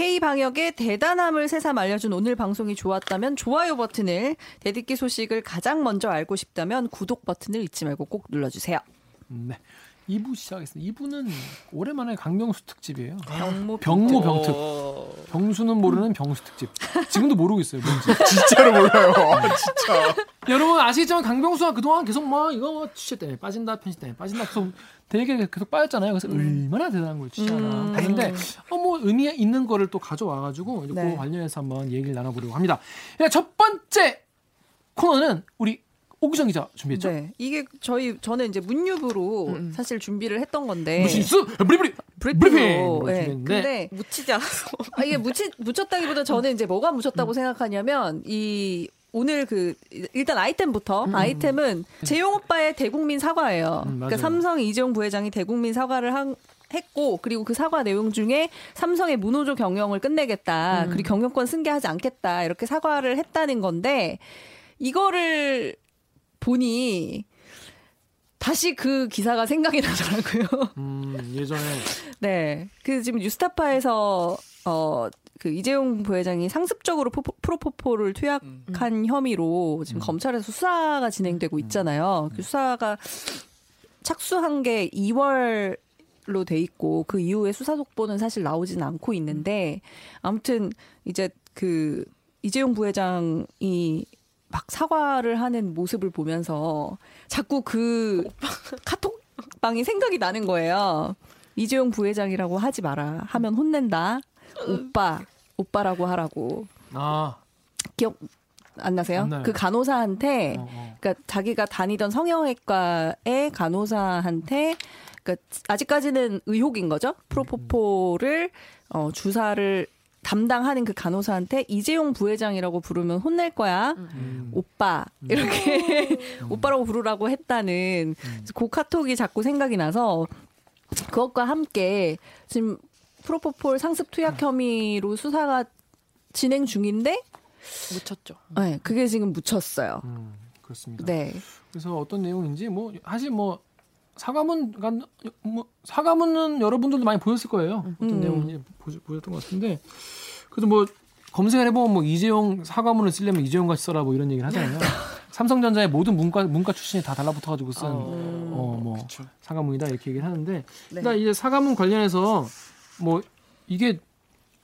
K-방역의 대단함을 새삼 알려준 오늘 방송이 좋았다면 좋아요 버튼을, 대듣기 소식을 가장 먼저 알고 싶다면 구독 버튼을 잊지 말고 꼭 눌러주세요. 네. 2부 시작하겠습니다. 2부는 오랜만에 강병수 특집이에요. 병모 병모 병특. 어... 병수는 모르는 병수 특집. 지금도 모르고 있어요. 뭔지. 진짜로 몰라요. 아, 진짜. 여러분 아시겠지만 강병수가 그동안 계속 뭐 이거 취재 때문에 빠진다 편집 때문에 빠진다 계속 되게 계속 빠졌잖아요. 그래서 얼마나 대단한 걸 취재하나 음. 봤는데 어, 뭐 의미 있는 거를 또 가져와 가지고 이제 네. 그 관련해서 한번 얘기를 나눠보려고 합니다. 네, 첫 번째 코너는 우리 오기정 기자 준비했죠. 네, 이게 저희 저는 이제 문유부로 사실 준비를 했던 건데 수 브리브리. 브리핑 네. 근데 묻히지 않아서. 아, 이게 묻히, 묻혔다기보다 저는 이제 뭐가 묻혔다고 생각하냐면 이 오늘 그 일단 아이템부터 아이템은 재용 오빠의 대국민 사과예요. 음, 그러니까. 삼성 이재용 부회장이 대국민 사과를 한 했고 그리고 그 사과 내용 중에 삼성의 문호조 경영을 끝내겠다. 그리고 경영권 승계하지 않겠다. 이렇게 사과를 했다는 건데 이거를 보니 다시 그 기사가 생각이 나더라고요. 음, 예전에 네. 그 지금 뉴스타파에서 어, 그 이재용 부회장이 상습적으로 포, 프로포폴을 투약한 혐의로 지금 검찰에서 수사가 진행되고 있잖아요. 그 수사가 착수한 게 2월 로 돼 있고 그 이후에 수사 속보는 사실 나오지는 않고 있는데 아무튼 이제 그 이재용 부회장이 막 사과를 하는 모습을 보면서 자꾸 그 카톡방이 생각이 나는 거예요. 이재용 부회장이라고 하지 마라. 하면 혼낸다. 오빠, 오빠라고 하라고. 아 기억 안 나세요? 안. 그 간호사한테 어, 어. 그러니까 자기가 다니던 성형외과의 간호사한테 그러니까 아직까지는 의혹인 거죠. 프로포폴을 어, 주사를 담당하는 그 간호사한테 이재용 부회장이라고 부르면 혼낼 거야. 음. 오빠 이렇게 오빠라고 부르라고 했다는 그 카톡이 자꾸 생각이 나서 그것과 함께 지금 프로포폴 상습 투약 혐의로 수사가 진행 중인데 묻혔죠. 네, 그게 지금 묻혔어요. 음, 그렇습니다. 네. 그래서 어떤 내용인지 뭐 사실 뭐 사과문 간- 뭐 사과문은 여러분들도 많이 보셨을 거예요. 어떤 음. 내용인지 보, 보셨던 것 같은데 그래도 뭐 검색을 해보면 뭐 이재용 사과문을 쓰려면 이재용 같이 써라 뭐 이런 얘기를 하잖아요. 삼성전자의 모든 문과 문과 출신이 다 달라붙어가지고 쓴 어뭐 그쵸. 사과문이다 이렇게 얘기를 하는데 네. 그러니까 이제 사과문 관련해서 뭐 이게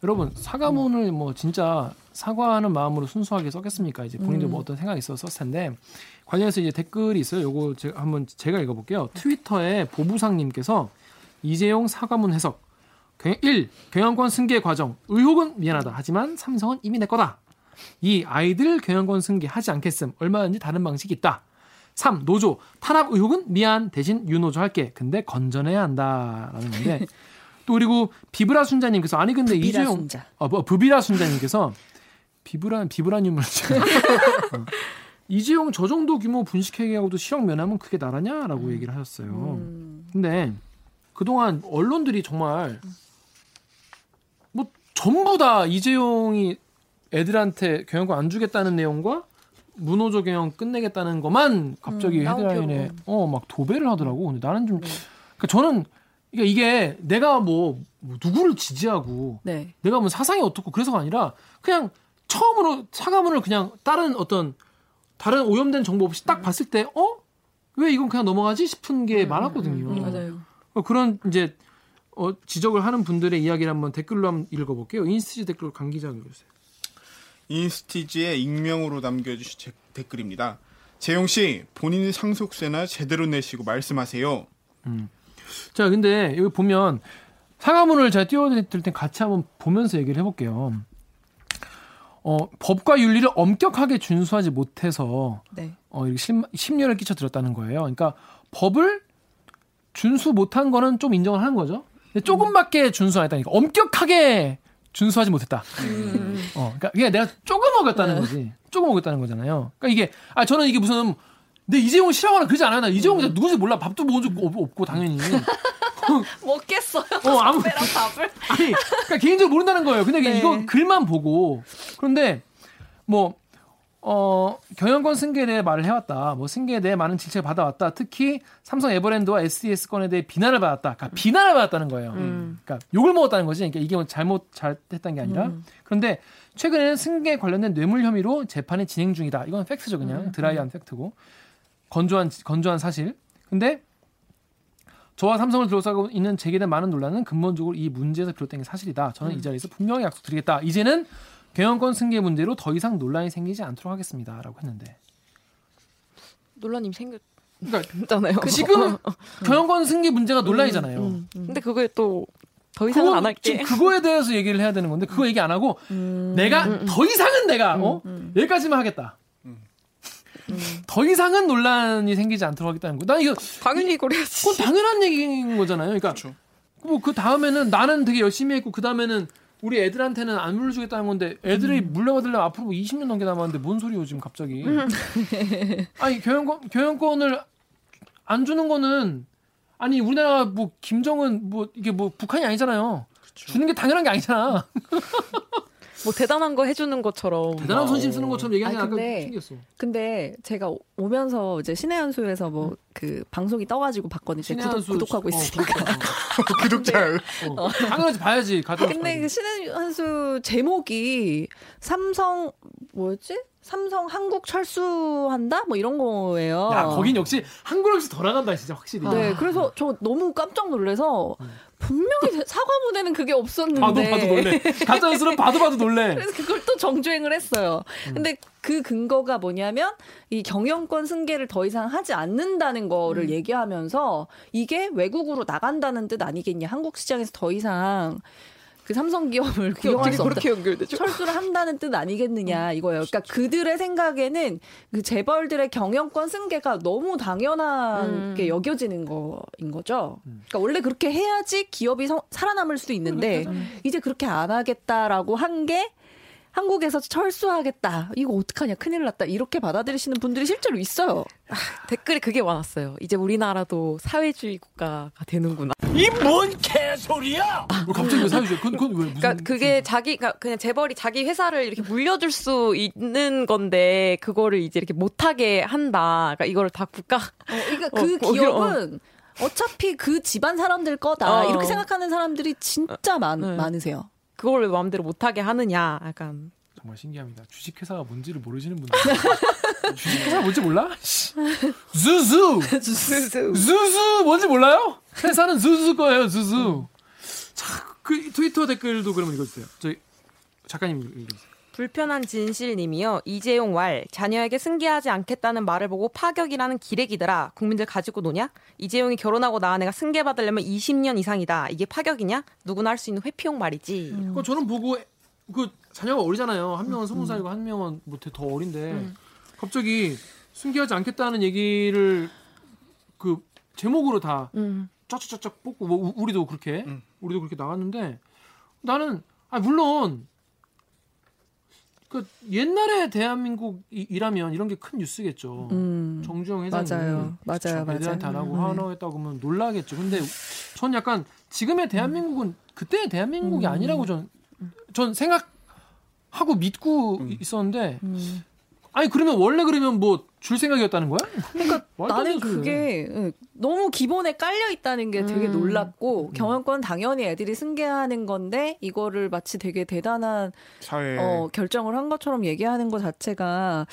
여러분 사과문을 뭐 진짜 사과하는 마음으로 순수하게 썼겠습니까? 이제 본인도 뭐 어떤 생각이 있어서 썼을 텐데 관련해서 이제 댓글이 있어요. 요거 제가 한번 제가 읽어볼게요. 트위터에 보부상님께서 이재용 사과문 해석 1. 경영권 승계 과정 의혹은 미안하다. 하지만 삼성은 이미 내 거다. 2. 아이들 경영권 승계하지 않겠음. 얼마든지 다른 방식이 있다. 3. 노조 탄압 의혹은 미안 대신 유노조 할게. 근데 건전해야 한다 라는 건데 또 그리고 비브라 순자님께서 아니 근데 비라 이재용 순자. 아, 뭐, 부비라 순자님께서 비브라 비브라늄을 어. 이재용 저 정도 규모 분식회계하고도 실형 면하면 그게 나라냐라고 얘기를 하셨어요. 음. 근데 그동안 언론들이 정말 뭐 전부 다 이재용이 애들한테 경영권 안 주겠다는 내용과 문호조 경영 끝내겠다는 것만 갑자기 음, 헤드라인에. 어 막 도배를 하더라고. 근데 나는 좀 그러니까 저는 이게 이게 내가 뭐, 뭐 누구를 지지하고 네. 내가 뭐 사상이 어떻고 그래서가 아니라 그냥 처음으로 사과문을 그냥 다른 어떤 다른 오염된 정보 없이 딱 봤을 때 어? 왜 이건 그냥 넘어가지 싶은 게 많았거든요. 음, 맞아요. 어, 그런 이제 어, 지적을 하는 분들의 이야기를 한번 댓글로 한번 읽어볼게요. 인스티지 댓글 강 기자 읽어주세요. 인스티지에 익명으로 남겨주신 제- 댓글입니다. 재용 씨 본인 상속세나 제대로 내시고 말씀하세요. 자, 근데 여기 보면 상하문을 제가 띄워드릴 땐 같이 한번 보면서 얘기를 해볼게요. 어, 법과 윤리를 엄격하게 준수하지 못해서 네. 어, 이렇게 심, 심려를 끼쳐드렸다는 거예요. 그러니까 법을 준수 못한 거는 좀 인정을 하는 거죠. 조금밖에 준수 안 했다니까. 엄격하게 준수하지 못했다. 어, 그러니까 그냥 내가 조금 어겼다는 거지. 조금 어겼다는 거잖아요. 그러니까 이게 아 저는 이게 무슨 내 이재용 싫어하거나 그러지 않아요. 나 이재용 음. 누군지 몰라. 밥도 먹은 적 없- 없고 당연히. 먹겠어요. 어, 아무 밥을. 아니, 그러니까 개인적으로 모른다는 거예요. 근데 네. 이거 글만 보고 그런데 뭐 어, 경영권 승계에 대해 말을 해왔다. 뭐 승계에 대해 많은 질책을 받아왔다. 특히 삼성 에버랜드와 SDS 건에 대해 비난을 받았다. 그러니까 비난을 받았다는 거예요. 그러니까 욕을 먹었다는 거지. 그러니까 이게 뭐 잘못 잘했다는 게 아니라. 그런데 최근에는 승계 관련된 뇌물 혐의로 재판이 진행 중이다. 이건 팩트죠, 그냥 드라이한 팩트고 건조한 건조한 사실. 근데 저와 삼성을 둘러싸고 있는 제기된 많은 논란은 근본적으로 이 문제에서 비롯된 게 사실이다. 저는 이 자리에서 분명히 약속드리겠다. 이제는 경영권 승계 문제로 더 이상 논란이 생기지 않도록 하겠습니다라고 했는데 논란이 생겼. 그러니까 잖아요. 지금 경영권 승계 문제가 논란이잖아요. 음, 근데 그거에 또더 이상은 그건 안 할게. 지금 그거에 대해서 얘기를 해야 되는 건데 그거 얘기 안 하고 내가 더 이상은 내가 어 여기까지만 하겠다. 더 이상은 논란이 생기지 않도록 하겠다는 거. 난 이거 당연히 그래야지. 그건 당연한 얘기인 거잖아요. 그러니까 그렇죠. 뭐그 다음에는 나는 되게 열심히 했고 그 다음에는 우리 애들한테는 안 물려주겠다는 건데 애들이 물려받으려면 앞으로 뭐 20년 넘게 남았는데 뭔 소리요 지금 갑자기? 아니 경영권 경영권을 안 주는 거는 아니 우리나라 뭐 김정은 뭐 이게 뭐 북한이 아니잖아요. 주는 게 당연한 게 아니잖아. 뭐 대단한 거 해주는 것처럼. 대단한 손심 쓰는 것처럼 얘기하는 아니, 근데 신기했어. 근데 제가 오- 오면서 이제 신의 한 수에서 뭐 그 방송이 떠가지고 봤거든요. 신의 구독, 한 수- 구독하고 어, 있으니까. 구독자를 어, 당연하지 봐야지. 근데 그 신의 한수 제목이 삼성 뭐였지? 삼성 한국 철수한다? 뭐 이런 거예요. 야 거긴 역시 한국에서 더 나간다 진짜 확실히. 네, 그래서 저 너무 깜짝 놀라서 분명히 사과문에는 그게 없었는데. 봐도 봐도 놀래. 가짜 뉴스는 봐도 봐도 놀래. 그래서 그걸 또 정주행을 했어요. 음. 근데 그 근거가 뭐냐면 이 경영권 승계를 더 이상 하지 않는다는 거를 음. 얘기하면서 이게 외국으로 나간다는 뜻 아니겠냐. 한국 시장에서 더 이상 그 삼성 기업을 기용할 수 없다. 철수를 한다는 뜻 아니겠느냐 음. 이거예요. 그러니까 그들의 생각에는 그 재벌들의 경영권 승계가 너무 당연하게 음. 여겨지는 거인 거죠. 음. 그러니까 원래 그렇게 해야지 기업이 성- 살아남을 수도 있는데 이제 그렇게 안 하겠다라고 한 게 한국에서 철수하겠다. 이거 어떡하냐. 큰일 났다. 이렇게 받아들이시는 분들이 실제로 있어요. 댓글이 그게 많았어요. 이제 우리나라도 사회주의 국가가 되는구나. 뭐 갑자기 왜 사유죠? 그건, 그건 왜 무슨? 그러니까 그게 자기 그러니까 그냥 재벌이 자기 회사를 이렇게 물려줄 수 있는 건데 그거를 이제 이렇게 못하게 한다. 그러니까 이거를 다 국가 그러니까 어, 그 어, 기업은 어차피 그 집안 사람들 거다. 어. 이렇게 생각하는 사람들이 진짜 많, 네. 많으세요. 그거를 마음대로 못하게 하느냐. 약간 정말 신기합니다. 주식회사가 뭔지를 모르시는 분들. 주식회사 뭔지 몰라? zuzu 뭔지 몰라요? 회사는 zuzu 거예요. zuzu. 자, 그 트위터 댓글도 그러면 읽어주세요. 저희 작가님 읽어주세요. 불편한 진실님이요. 이재용 왈 자녀에게 승계하지 않겠다는 말을 보고 파격이라는 기레기더라. 국민들 가지고 노냐? 이재용이 결혼하고 낳은 애가 승계 받으려면 20년 이상이다. 이게 파격이냐? 누구나 할 수 있는 회피용 말이지. 그 저는 보고 그 자녀가 어리잖아요. 한 명은 스무 살이고 한 명은 뭐더 어린데 갑자기 승계하지 않겠다는 얘기를 그 제목으로 다 음. 쫙쫙쫙 뽑고 뭐 우- 우리도 그렇게 음. 우리도 그렇게 나갔는데 나는 아 물론 그 옛날에 대한민국이라면 이런 게 큰 뉴스겠죠. 음. 정주영 회장이 맞아요. 맞아요. 맞아요. 애들한테 안 하고 음. 화나겠다고 그러면 놀라겠죠. 근데 전 약간 지금의 대한민국은 그때의 대한민국이 음. 아니라고 전, 전 생각하고 믿고 음. 있었는데 음. 아니 그러면 원래 그러면 뭐 줄 생각이었다는 거야? 그러니까 나는. 그게 응, 너무 기본에 깔려 있다는 게 되게 음. 놀랍고 경영권 당연히 애들이 승계하는 건데 이거를 마치 되게 대단한 사회 어, 결정을 한 것처럼 얘기하는 것 자체가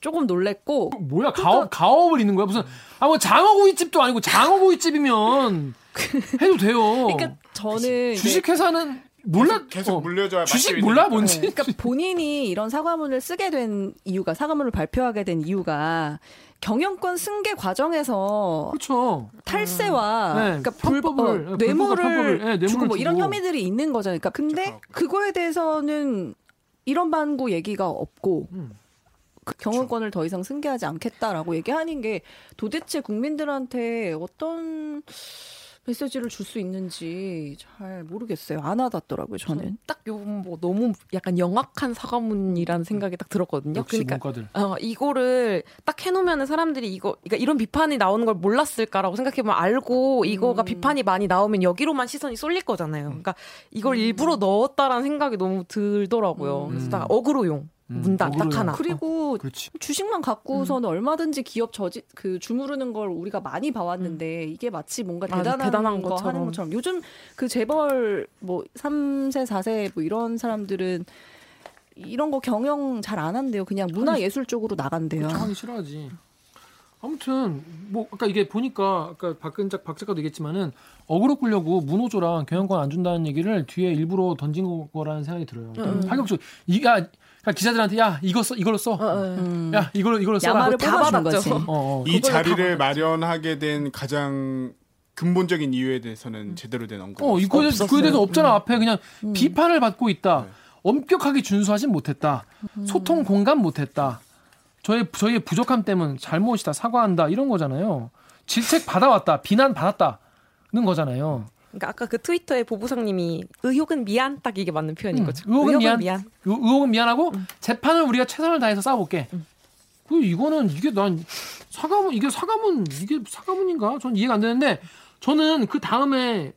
조금 놀랬고 뭐야 가업 가업을 있는 거야 무슨 아 뭐 장어구이집도 아니고 장어구이집이면 해도 돼요. 그러니까 저는 주식회사는 몰라 계속, 계속 어, 물려줘야 주식 몰라 되니까. 뭔지 네, 그러니까 본인이 이런 사과문을 쓰게 된 이유가 사과문을 발표하게 된 이유가 경영권 승계 과정에서 그렇죠. 탈세와 네, 그러니까 불, 편법을, 어, 네, 뇌물을 네, 뇌물을 주고 뭐 이런. 혐의들이 있는 거잖아요. 그러니까 근데 그렇죠. 그거에 대해서는 이런 반구 얘기가 없고 음. 그 경영권을 더 이상 승계하지 않겠다라고 얘기하는 게 도대체 국민들한테 어떤 메시지를 줄 수 있는지 잘 모르겠어요. 안 와닿더라고요, 저는. 딱요뭐 너무 약간 영악한 사과문이라는 생각이 딱 들었거든요. 역시 그러니까 문과들. 어, 이거를 딱 해놓으면 사람들이 이거, 그러니까 이런 비판이 나오는 걸 몰랐을까라고 생각해보면 알고 이거가 음. 비판이 많이 나오면 여기로만 시선이 쏠릴 거잖아요. 그러니까 이걸 일부러 넣었다라는 생각이 너무 들더라고요. 음. 그래서 딱 어그로용. 문단 딱 어그로야. 하나. 그리고 그렇지. 주식만 갖고서는 얼마든지 기업 저지 그 주무르는 걸 우리가 많이 봐왔는데 이게 마치 뭔가 대단한, 대단한 거 것처럼. 하는 것처럼 요즘 그 재벌 뭐 3세 4세 뭐 이런 사람들은 이런 거 경영 잘 안 한대요. 그냥 문화 예술 쪽으로 나간대요. 그렇죠. 하기 싫어하지. 아무튼 뭐 아까 이게 보니까 아까 박근작 박 작가도 얘기했지만은 어그로 끌려고 문호조랑 경영권 안 준다는 얘기를 뒤에 일부러 던진 거라는 생각이 들어요. 음. 파격적 이야 그러니까 기자들한테 야 이거 써 이걸로 써. 음. 야 이걸로 이걸로 써라. 야마를 다 뽑아준 받았죠. 거지. 어, 어. 이 자리를. 마련하게 된 가장 근본적인 이유에 대해서는 제대로 된 언급. 어, 이거에 대해서, 그에 대해서 없잖아. 앞에 그냥 비판을 받고 있다. 네. 엄격하게 준수하진 못했다. 소통 공감 못했다. 저의 저희의 부족함 때문 잘못이다. 사과한다. 이런 거잖아요. 질책 받아왔다. 비난 받았다는 거잖아요. 그러니까 아까 그 트위터에 보부상님이 의혹은 미안 딱 이게 맞는 표현인 음, 거죠. 의혹은 미안. 의- 의혹은 미안하고 재판을 우리가 최선을 다해서 싸워볼게. 그 이거는 이게 난 사과문 이게 사과문 이게 사과문인가? 전 이해가 안 되는데 저는 그 다음에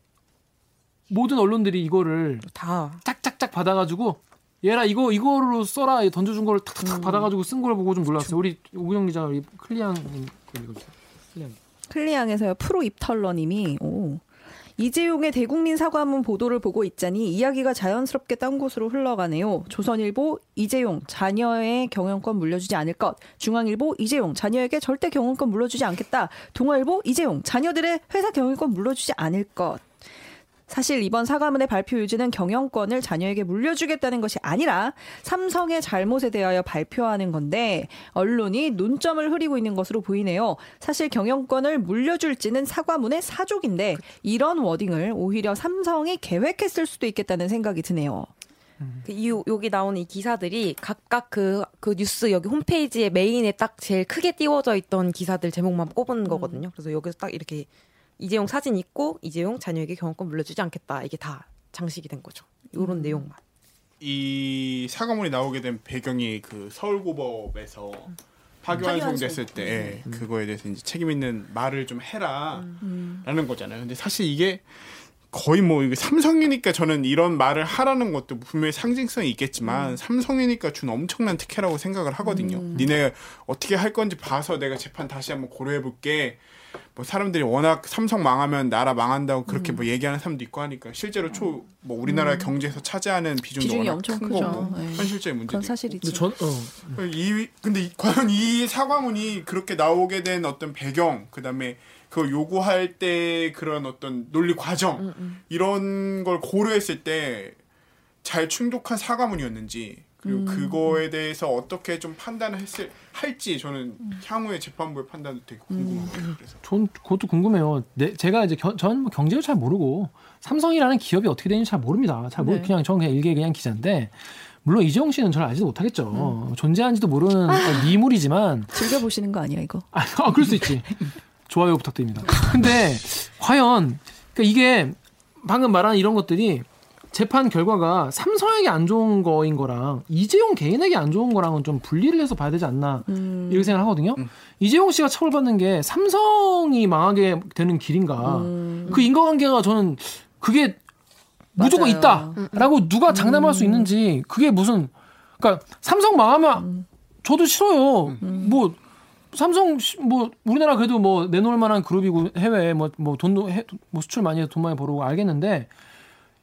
모든 언론들이 이거를 다 짝짝짝 받아가지고 얘라 이거 이거로 써라 던져준 거를 탁탁탁 받아가지고 쓴 걸 보고 좀 놀랐어요. 우리 오구영 기자 우리 클리앙님 읽어주세요. 클리앙. 클리앙에서요 프로 입털러님이 오. 이재용의 대국민 사과문 보도를 보고 있자니 이야기가 자연스럽게 딴 곳으로 흘러가네요. 조선일보 이재용 자녀의 경영권 물려주지 않을 것. 중앙일보 이재용 자녀에게 절대 경영권 물려주지 않겠다. 동아일보 이재용 자녀들의 회사 경영권 물려주지 않을 것. 사실 이번 사과문의 발표 요지는 경영권을 자녀에게 물려주겠다는 것이 아니라 삼성의 잘못에 대하여 발표하는 건데 언론이 논점을 흐리고 있는 것으로 보이네요. 사실 경영권을 물려줄지는 사과문의 사족인데 이런 워딩을 오히려 삼성이 계획했을 수도 있겠다는 생각이 드네요. 그 이, 여기 나오는 이 기사들이 각각 그, 그 뉴스 여기 홈페이지에 메인에 딱 제일 크게 띄워져 있던 기사들 제목만 꼽은 거거든요. 그래서 여기서 딱 이렇게 이재용 사진 있고 이재용 자녀에게 경영권 물려주지 않겠다. 이게 다 장식이 된 거죠. 이런 내용만. 이 사과문이 나오게 된 배경이 그 서울고법에서 파기환송됐을 때 예, 그거에 대해서 이제 책임 있는 말을 좀 해라라는 거잖아요. 근데 사실 이게 거의 뭐 이게 삼성이니까 저는 이런 말을 하라는 것도 분명히 상징성이 있겠지만 삼성이니까 준 엄청난 특혜라고 생각을 하거든요. 니네 어떻게 할 건지 봐서 내가 재판 다시 한번 고려해 볼게. 뭐 사람들이 워낙 삼성 망하면 나라 망한다고 그렇게 뭐 얘기하는 사람도 있고 하니까 실제로 초 뭐 우리나라 경제에서 차지하는 비중도 비중이 워낙 엄청 큰 크죠. 거고 네. 현실적인 문제도. 사실이죠. 근데 전 어. 이 근데 이- 과연 이 사과문이 그렇게 나오게 된 어떤 배경 그다음에 그걸 요구할 때 그런 어떤 논리 과정 이런 걸 고려했을 때 잘 충족한 사과문이었는지 그리고 그거에 대해서 어떻게 좀 판단을 했을 할지 저는 향후의 재판부의 판단도 되게 궁금합니다. 그래서 전 그것도 궁금해요. 내, 제가 이제 겨, 저는 뭐 경제를 잘 모르고 삼성이라는 기업이 어떻게 되는지 잘 모릅니다. 잘 모르 네. 그냥 저는 그냥 일개 그냥 기자인데 물론 이재용 씨는 저를 알지도 못하겠죠. 존재한지도 모르는 미물이지만 즐겨 보시는 거 아니야 이거? 아, 아, 그럴 수 있지. 좋아요 부탁드립니다. 근데 과연 그러니까 이게 방금 말한 이런 것들이 재판 결과가 삼성에게 안 좋은 거인 거랑 이재용 개인에게 안 좋은 거랑은 좀 분리를 해서 봐야 되지 않나 음. 이렇게 생각을 하거든요. 이재용 씨가 처벌받는 게 삼성이 망하게 되는 길인가? 음. 그 인과관계가 저는 그게 무조건 맞아요. 있다라고 누가 장담할 수 있는지 그게 무슨 그러니까 삼성 망하면 저도 싫어요. 뭐 삼성 시- 뭐 우리나라 그래도 뭐 내놓을 만한 그룹이고 해외에 뭐 뭐 돈도 해, 뭐 수출 많이 해서 돈 많이 벌고 알겠는데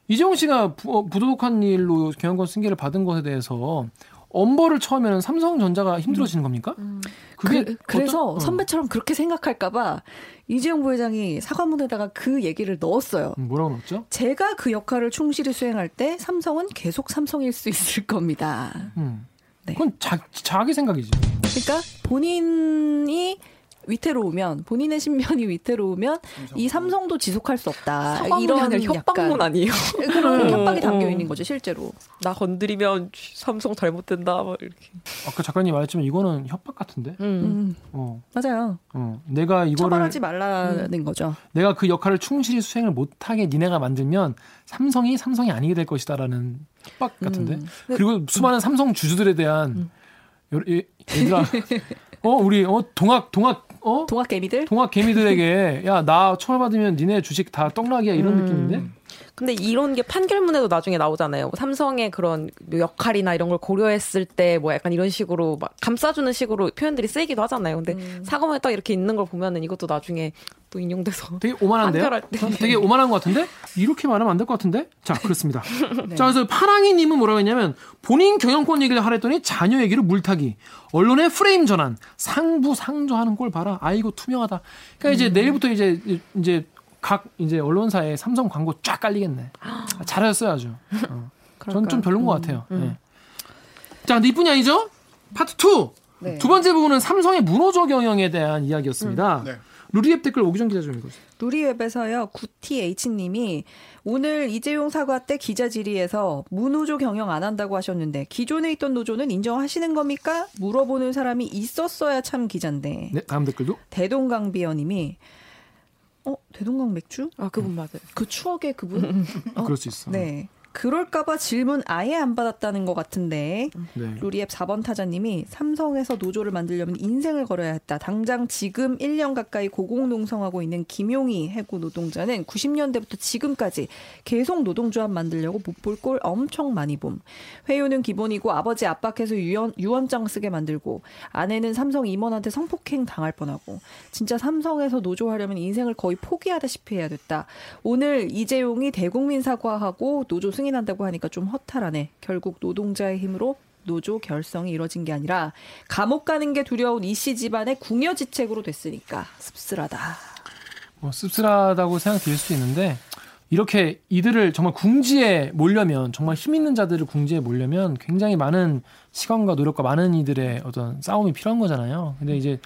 이재용 씨가 부, 어, 부도덕한 일로 경영권 승계를 받은 것에 대해서 엄벌을 처음에는 삼성전자가 힘들어지는 겁니까? 그게 그, 래서 어. 선배처럼 그렇게 생각할까봐 이재용 부회장이 사과문에다가 그 얘기를 넣었어요. 음, 뭐라고 넣었죠? 제가 그 역할을 충실히 수행할 때 삼성은 계속 삼성일 수 있을 겁니다. 음. 네. 그건 자, 자기 생각이지. 그러니까 본인이 위태로우면 본인의 신변이 위태로우면 이 삼성도 지속할 수 없다. 이런 협박문 아니에요? 그런 협박이 어, 담겨 어. 있는 거죠 실제로. 나 건드리면 삼성 잘못된다. 막 이렇게. 아까 작가님 말했지만 이거는 협박 같은데. 음. 음, 어, 맞아요. 어. 내가 이거를 처벌하지 말라는 거죠. 내가 그 역할을 충실히 수행을 못하게 니네가 만들면 삼성이 삼성이 아니게 될 것이다라는 협박 같은데. 음. 그리고 수많은 삼성 주주들에 대한 얘들아, 어 우리 어 동학 동학 어 동학 개미들. 동학 개미들에게 야 나 처벌받으면 니네 주식 다 떡락이야 이런 음. 느낌인데. 근데 이런 게 판결문에도 나중에 나오잖아요. 뭐 삼성의 그런 뭐 역할이나 이런 걸 고려했을 때 뭐 약간 이런 식으로 막 감싸주는 식으로 표현들이 쓰이기도 하잖아요. 근데 음. 사과문에 딱 이렇게 있는 걸 보면은 이것도 나중에 또 인용돼서 되게 오만한데요? 되게 오만한 것 같은데? 이렇게 말하면 안 될 것 같은데? 자, 그렇습니다. 네. 자, 그래서 파랑이님은 뭐라고 했냐면, 본인 경영권 얘기를 하랬더니 자녀 얘기를 물타기, 언론의 프레임 전환, 상부 상조하는 꼴 봐라. 아이고, 투명하다. 그러니까 이제 음. 내일부터 이제, 이제 각 이제 언론사에 삼성 광고 쫙 깔리겠네. 아, 잘하셨어요, 아주. 어. 저는 좀 별론 것 같아요. 예. 자, 근데 이뿐이 아니죠? 파트 2! 네. 두 번째 부분은 삼성의 문호조 경영에 대한 이야기였습니다. 네. 루리앱 댓글 오기정 기자 좀 읽어주세요. 누리웹에서요, 구티H님이 오늘 이재용 사과 때 기자 질의에서 무노조 경영 안 한다고 하셨는데 기존에 있던 노조는 인정하시는 겁니까? 물어보는 사람이 있었어야 참 기자인데. 네, 다음 댓글도. 대동강비어님이 어 대동강 맥주? 아 그분 맞아요. 그 추억의 그분? 어? 그럴 수 있어. 네. 그럴까봐 질문 아예 안 받았다는 것 같은데 네. 루리앱 4번 타자님이 삼성에서 노조를 만들려면 인생을 걸어야 했다. 당장 지금 1년 가까이 고공농성하고 있는 김용희 해고 노동자는 90년대부터 지금까지 계속 노동조합 만들려고 못 볼 꼴 엄청 많이 봄. 회유는 기본이고 아버지 압박해서 유언, 유언장 쓰게 만들고 아내는 삼성 임원한테 성폭행 당할 뻔하고 진짜 삼성에서 노조하려면 인생을 거의 포기하다시피 해야 됐다. 오늘 이재용이 대국민 사과하고 노조 승 인한다고 하니까 좀 허탈하네. 결국 노동자의 힘으로 노조 결성이 이뤄진 게 아니라 감옥 가는 게 두려운 이 씨 집안의 궁여지책으로 됐으니까 씁쓸하다. 뭐 씁쓸하다고 생각될 수 있는데 이렇게 이들을 정말 궁지에 몰려면 정말 힘 있는 자들을 궁지에 몰려면 굉장히 많은 시간과 노력과 많은 이들의 어떤 싸움이 필요한 거잖아요. 근데 이제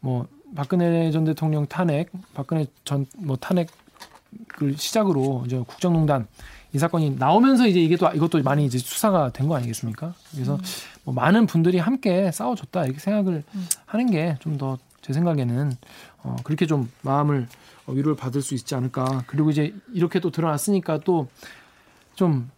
뭐 박근혜 전 대통령 탄핵, 박근혜 전 뭐 탄핵을 시작으로 이제 국정농단 이 사건이 나오면서 이제 이게 또 이것도 많이 이제 수사가 된 거 아니겠습니까? 그래서 뭐 많은 분들이 함께 싸워줬다 이렇게 생각을 하는 게 좀 더 제 생각에는 어 그렇게 좀 마음을 어, 위로를 받을 수 있지 않을까. 그리고 이제 이렇게 또 드러났으니까 또 좀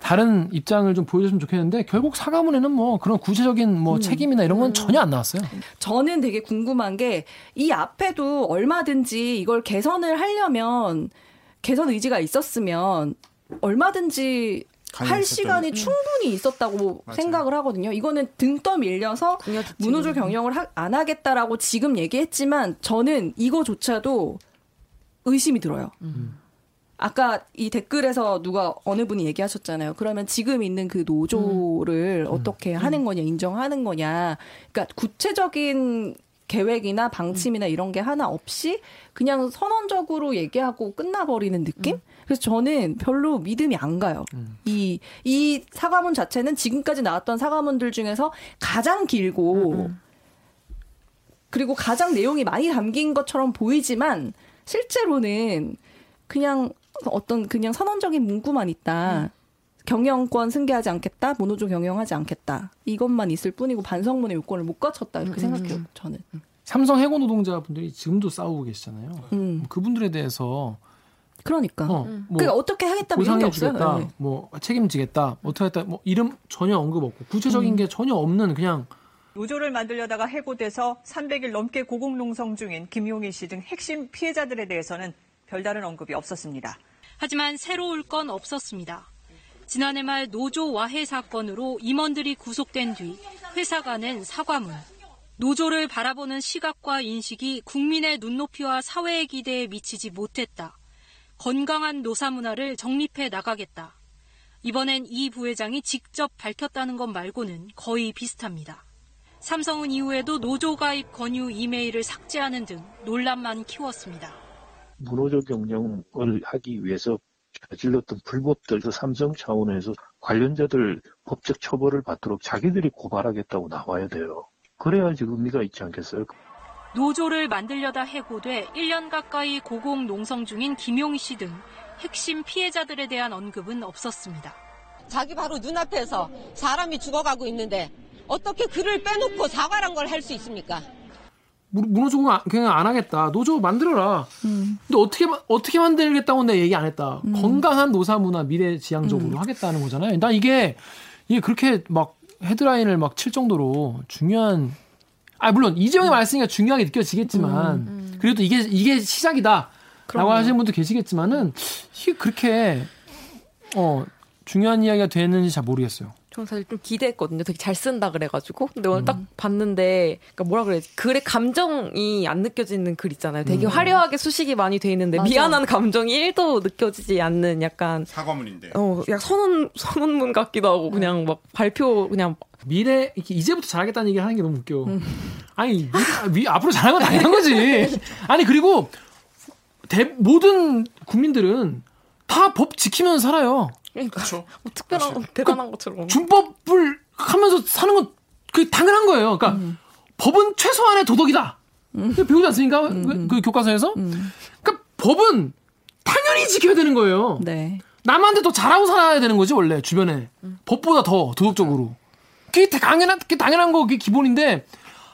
다른 입장을 좀 보여줬으면 좋겠는데 결국 사과문에는 뭐 그런 구체적인 뭐 책임이나 이런 건 전혀 안 나왔어요. 저는 되게 궁금한 게 이 앞에도 얼마든지 이걸 개선을 하려면 개선 의지가 있었으면 얼마든지 할. 시간이 충분히 있었다고 맞아요. 생각을 하거든요. 이거는 등 떠밀려서 문호조 경영을 하- 안 하겠다라고 지금 얘기했지만 저는 이거조차도 의심이 들어요. 아까 이 댓글에서 누가 어느 분이 얘기하셨잖아요. 그러면 지금 있는 그 노조를 어떻게 하는 거냐, 인정하는 거냐. 그러니까 구체적인 계획이나 방침이나 이런 게 하나 없이 그냥 선언적으로 얘기하고 끝나버리는 느낌? 그래서 저는 별로 믿음이 안 가요. 이, 이 사과문 자체는 지금까지 나왔던 사과문들 중에서 가장 길고 그리고 가장 내용이 많이 담긴 것처럼 보이지만 실제로는 그냥 어떤 그냥 선언적인 문구만 있다. 경영권 승계하지 않겠다. 모노조 경영하지 않겠다. 이것만 있을 뿐이고 반성문의 요건을 못 갖췄다. 이렇게 생각해요. 저는. 삼성 해고 노동자분들이 지금도 싸우고 계시잖아요. 음. 그분들에 대해서 그러니까. 어, 뭐 그러니까 어떻게 하겠다 뭐 이런 게 없어요. 보상해주겠다, 네. 뭐 책임지겠다, 어떻게 했다, 뭐 이름 전혀 언급 없고 구체적인 음. 게 전혀 없는 그냥 노조를 만들려다가 해고돼서 300일 넘게 고공농성 중인 김용희 씨 등 핵심 피해자들에 대해서는 별다른 언급이 없었습니다. 하지만 새로울 건 없었습니다. 지난해 말 노조 와해 사건으로 임원들이 구속된 뒤 회사가 낸 사과문. 노조를 바라보는 시각과 인식이 국민의 눈높이와 사회의 기대에 미치지 못했다. 건강한 노사 문화를 정립해 나가겠다. 이번엔 이 부회장이 직접 밝혔다는 것 말고는 거의 비슷합니다. 삼성은 이후에도 노조 가입 권유 이메일을 삭제하는 등 논란만 키웠습니다. 문호조 경영을 하기 위해서 저질렀던 불법들도 삼성 차원에서 관련자들 법적 처벌을 받도록 자기들이 고발하겠다고 나와야 돼요. 그래야지 의미가 있지 않겠어요? 노조를 만들려다 해고돼 1년 가까이 고공 농성 중인 김용희 씨 등 핵심 피해자들에 대한 언급은 없었습니다. 자기 바로 눈앞에서 사람이 죽어가고 있는데 어떻게 그를 빼놓고 사과란 걸 할 수 있습니까? 문호조 그냥 안 하겠다. 노조 만들어라. 음. 근데 어떻게 마- 어떻게 만들겠다고 내 얘기 안 했다. 건강한 노사 문화 미래 지향적으로 하겠다는 거잖아요. 나 이게 이게 그렇게 막 헤드라인을 막 칠 정도로 중요한 아 물론 이재용이 말했으니까 중요하게 느껴지겠지만 그래도 이게 이게 시작이다라고 그럼요. 하시는 분도 계시겠지만은 이게 그렇게 어 중요한 이야기가 되는지 잘 모르겠어요. 저는 사실 좀 기대했거든요. 되게 잘 쓴다 그래가지고. 근데 오늘 딱 봤는데, 그러니까 뭐라 그래야지. 글의 감정이 안 느껴지는 글 있잖아요. 되게 화려하게 수식이 많이 돼 있는데, 맞아. 미안한 감정이 1도 느껴지지 않는 약간, 사과문인데. 어, 약간 선언, 선언문 같기도 하고, 그냥 막 발표, 그냥 미래 이제부터 잘하겠다는 얘기를 하는 게 너무 웃겨. 아니 미, 미- 앞으로 잘하면 당연한 거지. 아니 그리고 대, 모든 국민들은 다 법 지키면서 살아요. 그렇죠. 뭐 특별한, 대단한 것처럼. 준법을 하면서 사는 건 그게 당연한 거예요. 그러니까 법은 최소한의 도덕이다. 이거 배우지 않습니까? 그, 그 교과서에서. 그러니까 법은 당연히 지켜야 되는 거예요. 네. 남한테 더 잘하고 살아야 되는 거지 원래 주변에 법보다 더 도덕적으로 그게 다 당연한 그게 당연한 거 그게 기본인데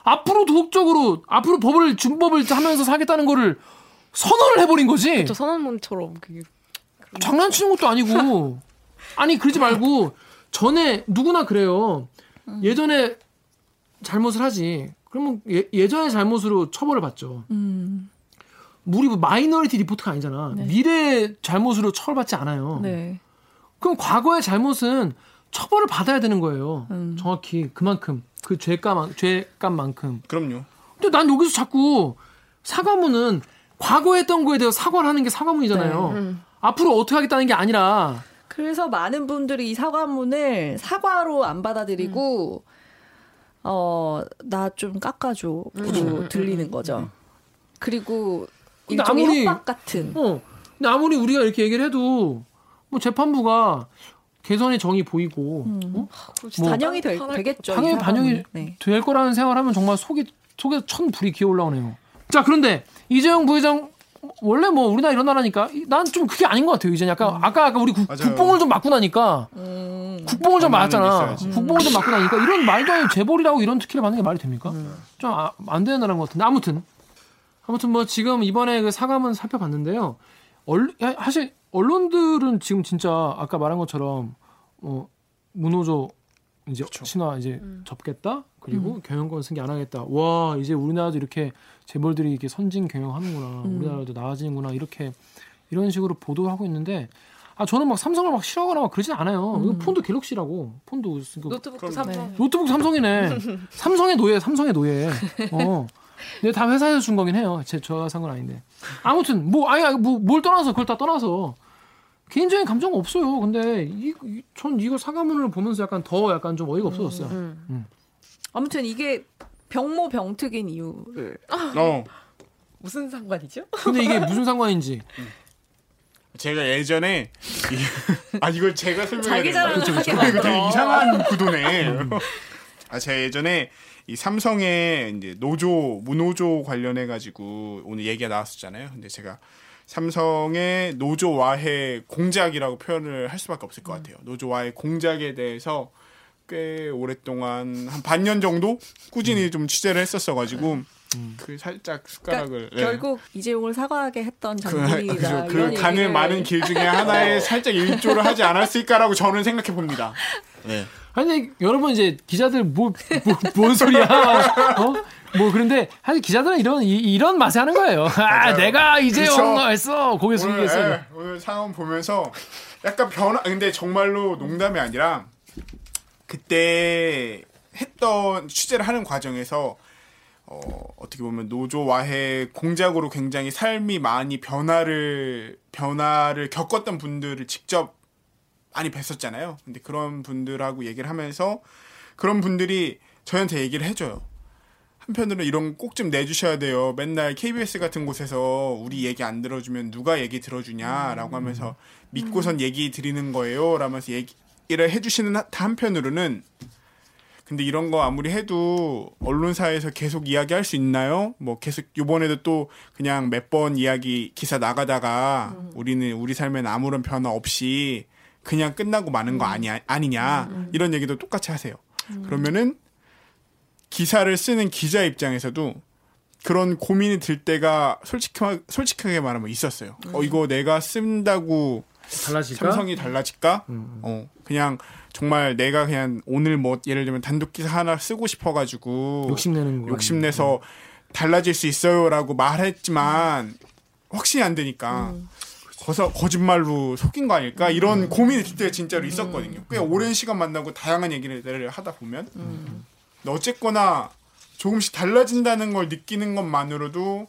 앞으로 도덕적으로 앞으로 법을 준법을 하면서 살겠다는 거를 선언을 해버린 거지 저 선언문처럼 그게. 장난치는 것도 아니고 아니 그러지 말고 전에 누구나 그래요 예전에 잘못을 하지 그러면 예, 예전의 잘못으로 처벌을 받죠 음. 우리 Minority Report가 아니잖아 네. 미래 잘못으로 처벌받지 않아요 네. 그럼 과거의 잘못은 처벌을 받아야 되는 거예요. 음. 정확히 그만큼 그 죄값 죄값만큼. 그럼요. 근데 난 여기서 자꾸 사과문은 과거에 했던 거에 대해서 사과를 하는 게 사과문이잖아요. 네. 음. 앞으로 어떻게 하겠다는 게 아니라 그래서 많은 분들이 이 사과문을 사과로 안 받아들이고 어 나 좀 깎아줘로 들리는 거죠. 그리고 근데 일종의 아무리- 협박 같은. 어. 근데 아무리 우리가 이렇게 얘기를 해도 뭐 재판부가 개선의 정이 보이고 어? 뭐 반영이 될, 되겠죠. 이 당연히. 반영이 네. 될 거라는 생각을 하면 정말 속이 속에 천 불이 기어 올라오네요. 자 그런데 이재용 부회장 원래 뭐 우리나라 이런 나라니까 난 좀 그게 아닌 것 같아요. 이제 약간 아까 아까 우리 국. 국뽕을 좀 맞고 나니까 국뽕을 좀 음. 맞았잖아. 국뽕을 좀 맞고 나니까 이런 말도 아닌 재벌이라고 이런 특혜를 받는 게 말이 됩니까? 음. 좀안 되는 나라인 것 같은데 아무튼 아무튼 뭐 지금 이번에 그 사과문 살펴봤는데요. 얼, 야, 사실 언론들은 지금 진짜 아까 말한 것처럼 어, 무노조 이제 신화 이제 접겠다 그리고 경영권 승계 안 하겠다. 와 이제 우리나라도 이렇게 재벌들이 이렇게 선진 경영하는구나. 우리나라도 나아지는구나 이렇게 이런 식으로 보도하고 있는데 아 저는 막 삼성을 막 싫어하거나 막 그러진 않아요. 이거 폰도 갤럭시라고 폰도 그 노트북도 그럼- 삼성. 노트북 삼성이네. 삼성의 노예, 삼성의 노예. 어. 근데 다 회사에서 준 거긴 해요. 제 저가 산 건 아닌데. 아무튼 뭐 아니 뭐뭘 떠나서 그걸 다 떠나서 개인적인 감정은 없어요. 근데 이, 이- 전 이거 사과문을 보면서 약간 더 약간 좀 어이가 없어졌어요. 음. 아무튼 이게 병모 병특인 이유를 어. 무슨 상관이죠? 근데 이게 무슨 상관인지. 제가 예전에 이- 아 이걸 제가 설명해야 자기 되나? 자랑을 하게 되게 만들어. 이상한 구도네. 아 제가 예전에 이 삼성의 이제 노조 무노조 관련해 가지고 오늘 얘기가 나왔었잖아요. 근데 제가 삼성의 노조 와해 공작이라고 표현을 할 수밖에 없을 것 같아요. 노조 와해 공작에 대해서 꽤 오랫동안 한 반년 정도 꾸준히 좀 취재를 했었어 가지고 그 살짝 숟가락을 네. 결국 이재용을 사과하게 했던 그, 장본인이다. 그, 이런 그 가는 얘기를 많은 길 중에 하나에 살짝 일조를 하지 않았을까라고 저는 생각해 봅니다. 네. 아니 여러분 이제 기자들 뭐, 뭐, 뭔 소리야? 어? 뭐 그런데 사실 기자들은 이런 이, 이런 맛에 하는 거예요. 아. 내가 이재용 그렇죠. 했어. 고개 숙이게 오늘. 예, 오늘 상황 보면서 약간 변화, 근데 정말로 농담이 아니라 그때 했던 취재를 하는 과정에서 어, 어떻게 보면 노조 와해 공작으로 굉장히 삶이 많이 변화를 변화를 겪었던 분들을 직접 많이 뵀었잖아요. 근데 그런 분들하고 얘기를 하면서 그런 분들이 저한테 얘기를 해줘요. 한편으로는 이런 꼭 좀 내주셔야 돼요. 맨날 KBS 같은 곳에서 우리 얘기 안 들어주면 누가 얘기 들어주냐라고 하면서 믿고선 얘기 드리는 거예요. 라면서 얘기를 해주시는 한- 한편으로는 근데 이런 거 아무리 해도 언론사에서 계속 이야기할 수 있나요? 뭐 계속 요번에도 또 그냥 몇 번 이야기 기사 나가다가 우리는 우리 삶엔 아무런 변화 없이 그냥 끝나고 마는 거 아니야 아니냐 이런 얘기도 똑같이 하세요. 그러면은 기사를 쓰는 기자 입장에서도 그런 고민이 들 때가 솔직하, 솔직하게 말하면 있었어요. 어 이거 내가 쓴다고 달라질까? 삼성이 달라질까? 음. 어 그냥 정말 내가 그냥 오늘 뭐 예를 들면 단독 기사 하나 쓰고 싶어가지고 욕심내는 거. 욕심내서 달라질 수 있어요라고 말했지만 확신이 안 되니까 거서 거짓말로 속인 거 아닐까 이런 고민이 그때 진짜로 있었거든요. 꽤 오랜 시간 만나고 다양한 얘기를 하다 보면 어쨌거나 조금씩 달라진다는 걸 느끼는 것만으로도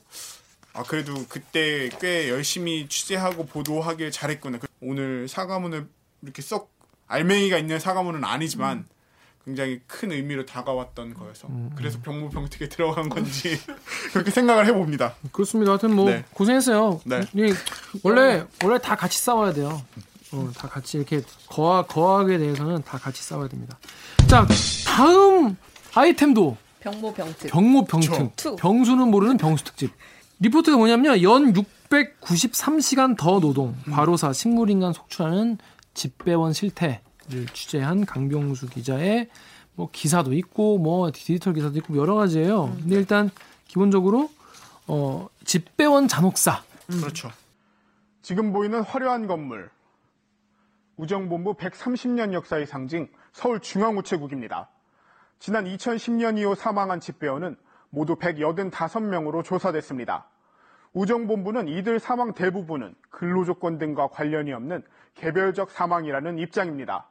아 그래도 그때 꽤 열심히 취재하고 보도하길 잘했구나. 그 오늘 사과문을 이렇게 썩 알맹이가 있는 사과문은 아니지만 굉장히 큰 의미로 다가왔던 거여서 그래서 병무병특에 들어간 건지 그렇게 생각을 해봅니다. 그렇습니다. 하여튼 뭐 네. 고생했어요. 네. 이 원래 원래 다 같이 싸워야 돼요. 어, 다 같이 이렇게 거악 거악에 대해서는 다 같이 싸워야 됩니다. 자 다음 아이템도 병모 병특. 병모 병특 투. 병수는 모르는 병수 특집 리포트가 뭐냐면요 연 693시간 더 노동 과로사 식물인간 속출하는 집배원 실태를 취재한 강병수 기자의 뭐 기사도 있고 뭐 디지털 기사도 있고 여러 가지예요. 근데 일단 기본적으로 어 집배원 잔혹사 그렇죠. 지금 보이는 화려한 건물. 우정본부 130년 역사의 상징 서울 중앙우체국입니다. 지난 2010년 이후 사망한 집배원은 모두 185명으로 조사됐습니다. 우정본부는 이들 사망 대부분은 근로조건 등과 관련이 없는 개별적 사망이라는 입장입니다.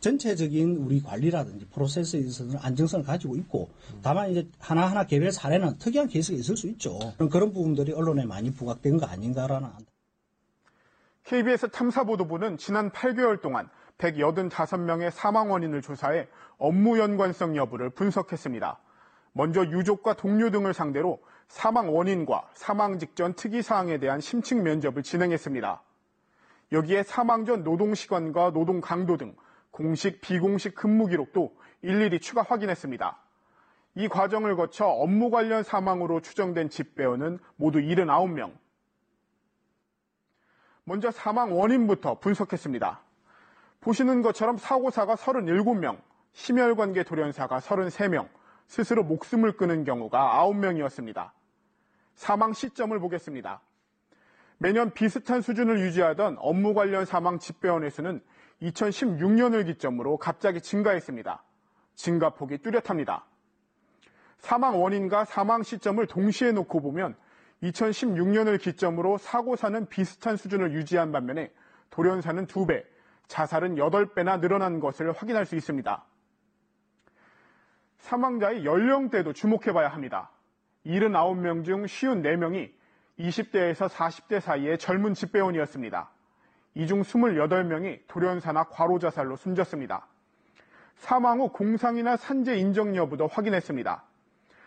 전체적인 우리 관리라든지 프로세스에 있어서는 안정성을 가지고 있고 다만 이제 하나하나 개별 사례는 특이한 케이스가 있을 수 있죠. 그런, 부분들이 언론에 많이 부각된 거 아닌가라는 KBS 탐사보도부는 지난 8개월 동안 185명의 사망 원인을 조사해 업무 연관성 여부를 분석했습니다. 먼저 유족과 동료 등을 상대로 사망 원인과 사망 직전 특이 사항에 대한 심층 면접을 진행했습니다. 여기에 사망 전 노동 시간과 노동 강도 등 공식, 비공식 근무 기록도 일일이 추가 확인했습니다. 이 과정을 거쳐 업무 관련 사망으로 추정된 집배원은 모두 79명. 먼저 사망 원인부터 분석했습니다. 보시는 것처럼 사고사가 37명, 심혈관계 돌연사가 33명, 스스로 목숨을 끊은 경우가 9명이었습니다. 사망 시점을 보겠습니다. 매년 비슷한 수준을 유지하던 업무 관련 사망 집배원의 수는 2016년을 기점으로 갑자기 증가했습니다. 증가폭이 뚜렷합니다. 사망 원인과 사망 시점을 동시에 놓고 보면 2016년을 기점으로 사고사는 비슷한 수준을 유지한 반면에 돌연사는 2배, 자살은 8배나 늘어난 것을 확인할 수 있습니다. 사망자의 연령대도 주목해 봐야 합니다. 79명 중 54명이 20대에서 40대 사이의 젊은 집배원이었습니다. 이 중 28명이 돌연사나 과로자살로 숨졌습니다. 사망 후 공상이나 산재 인정 여부도 확인했습니다.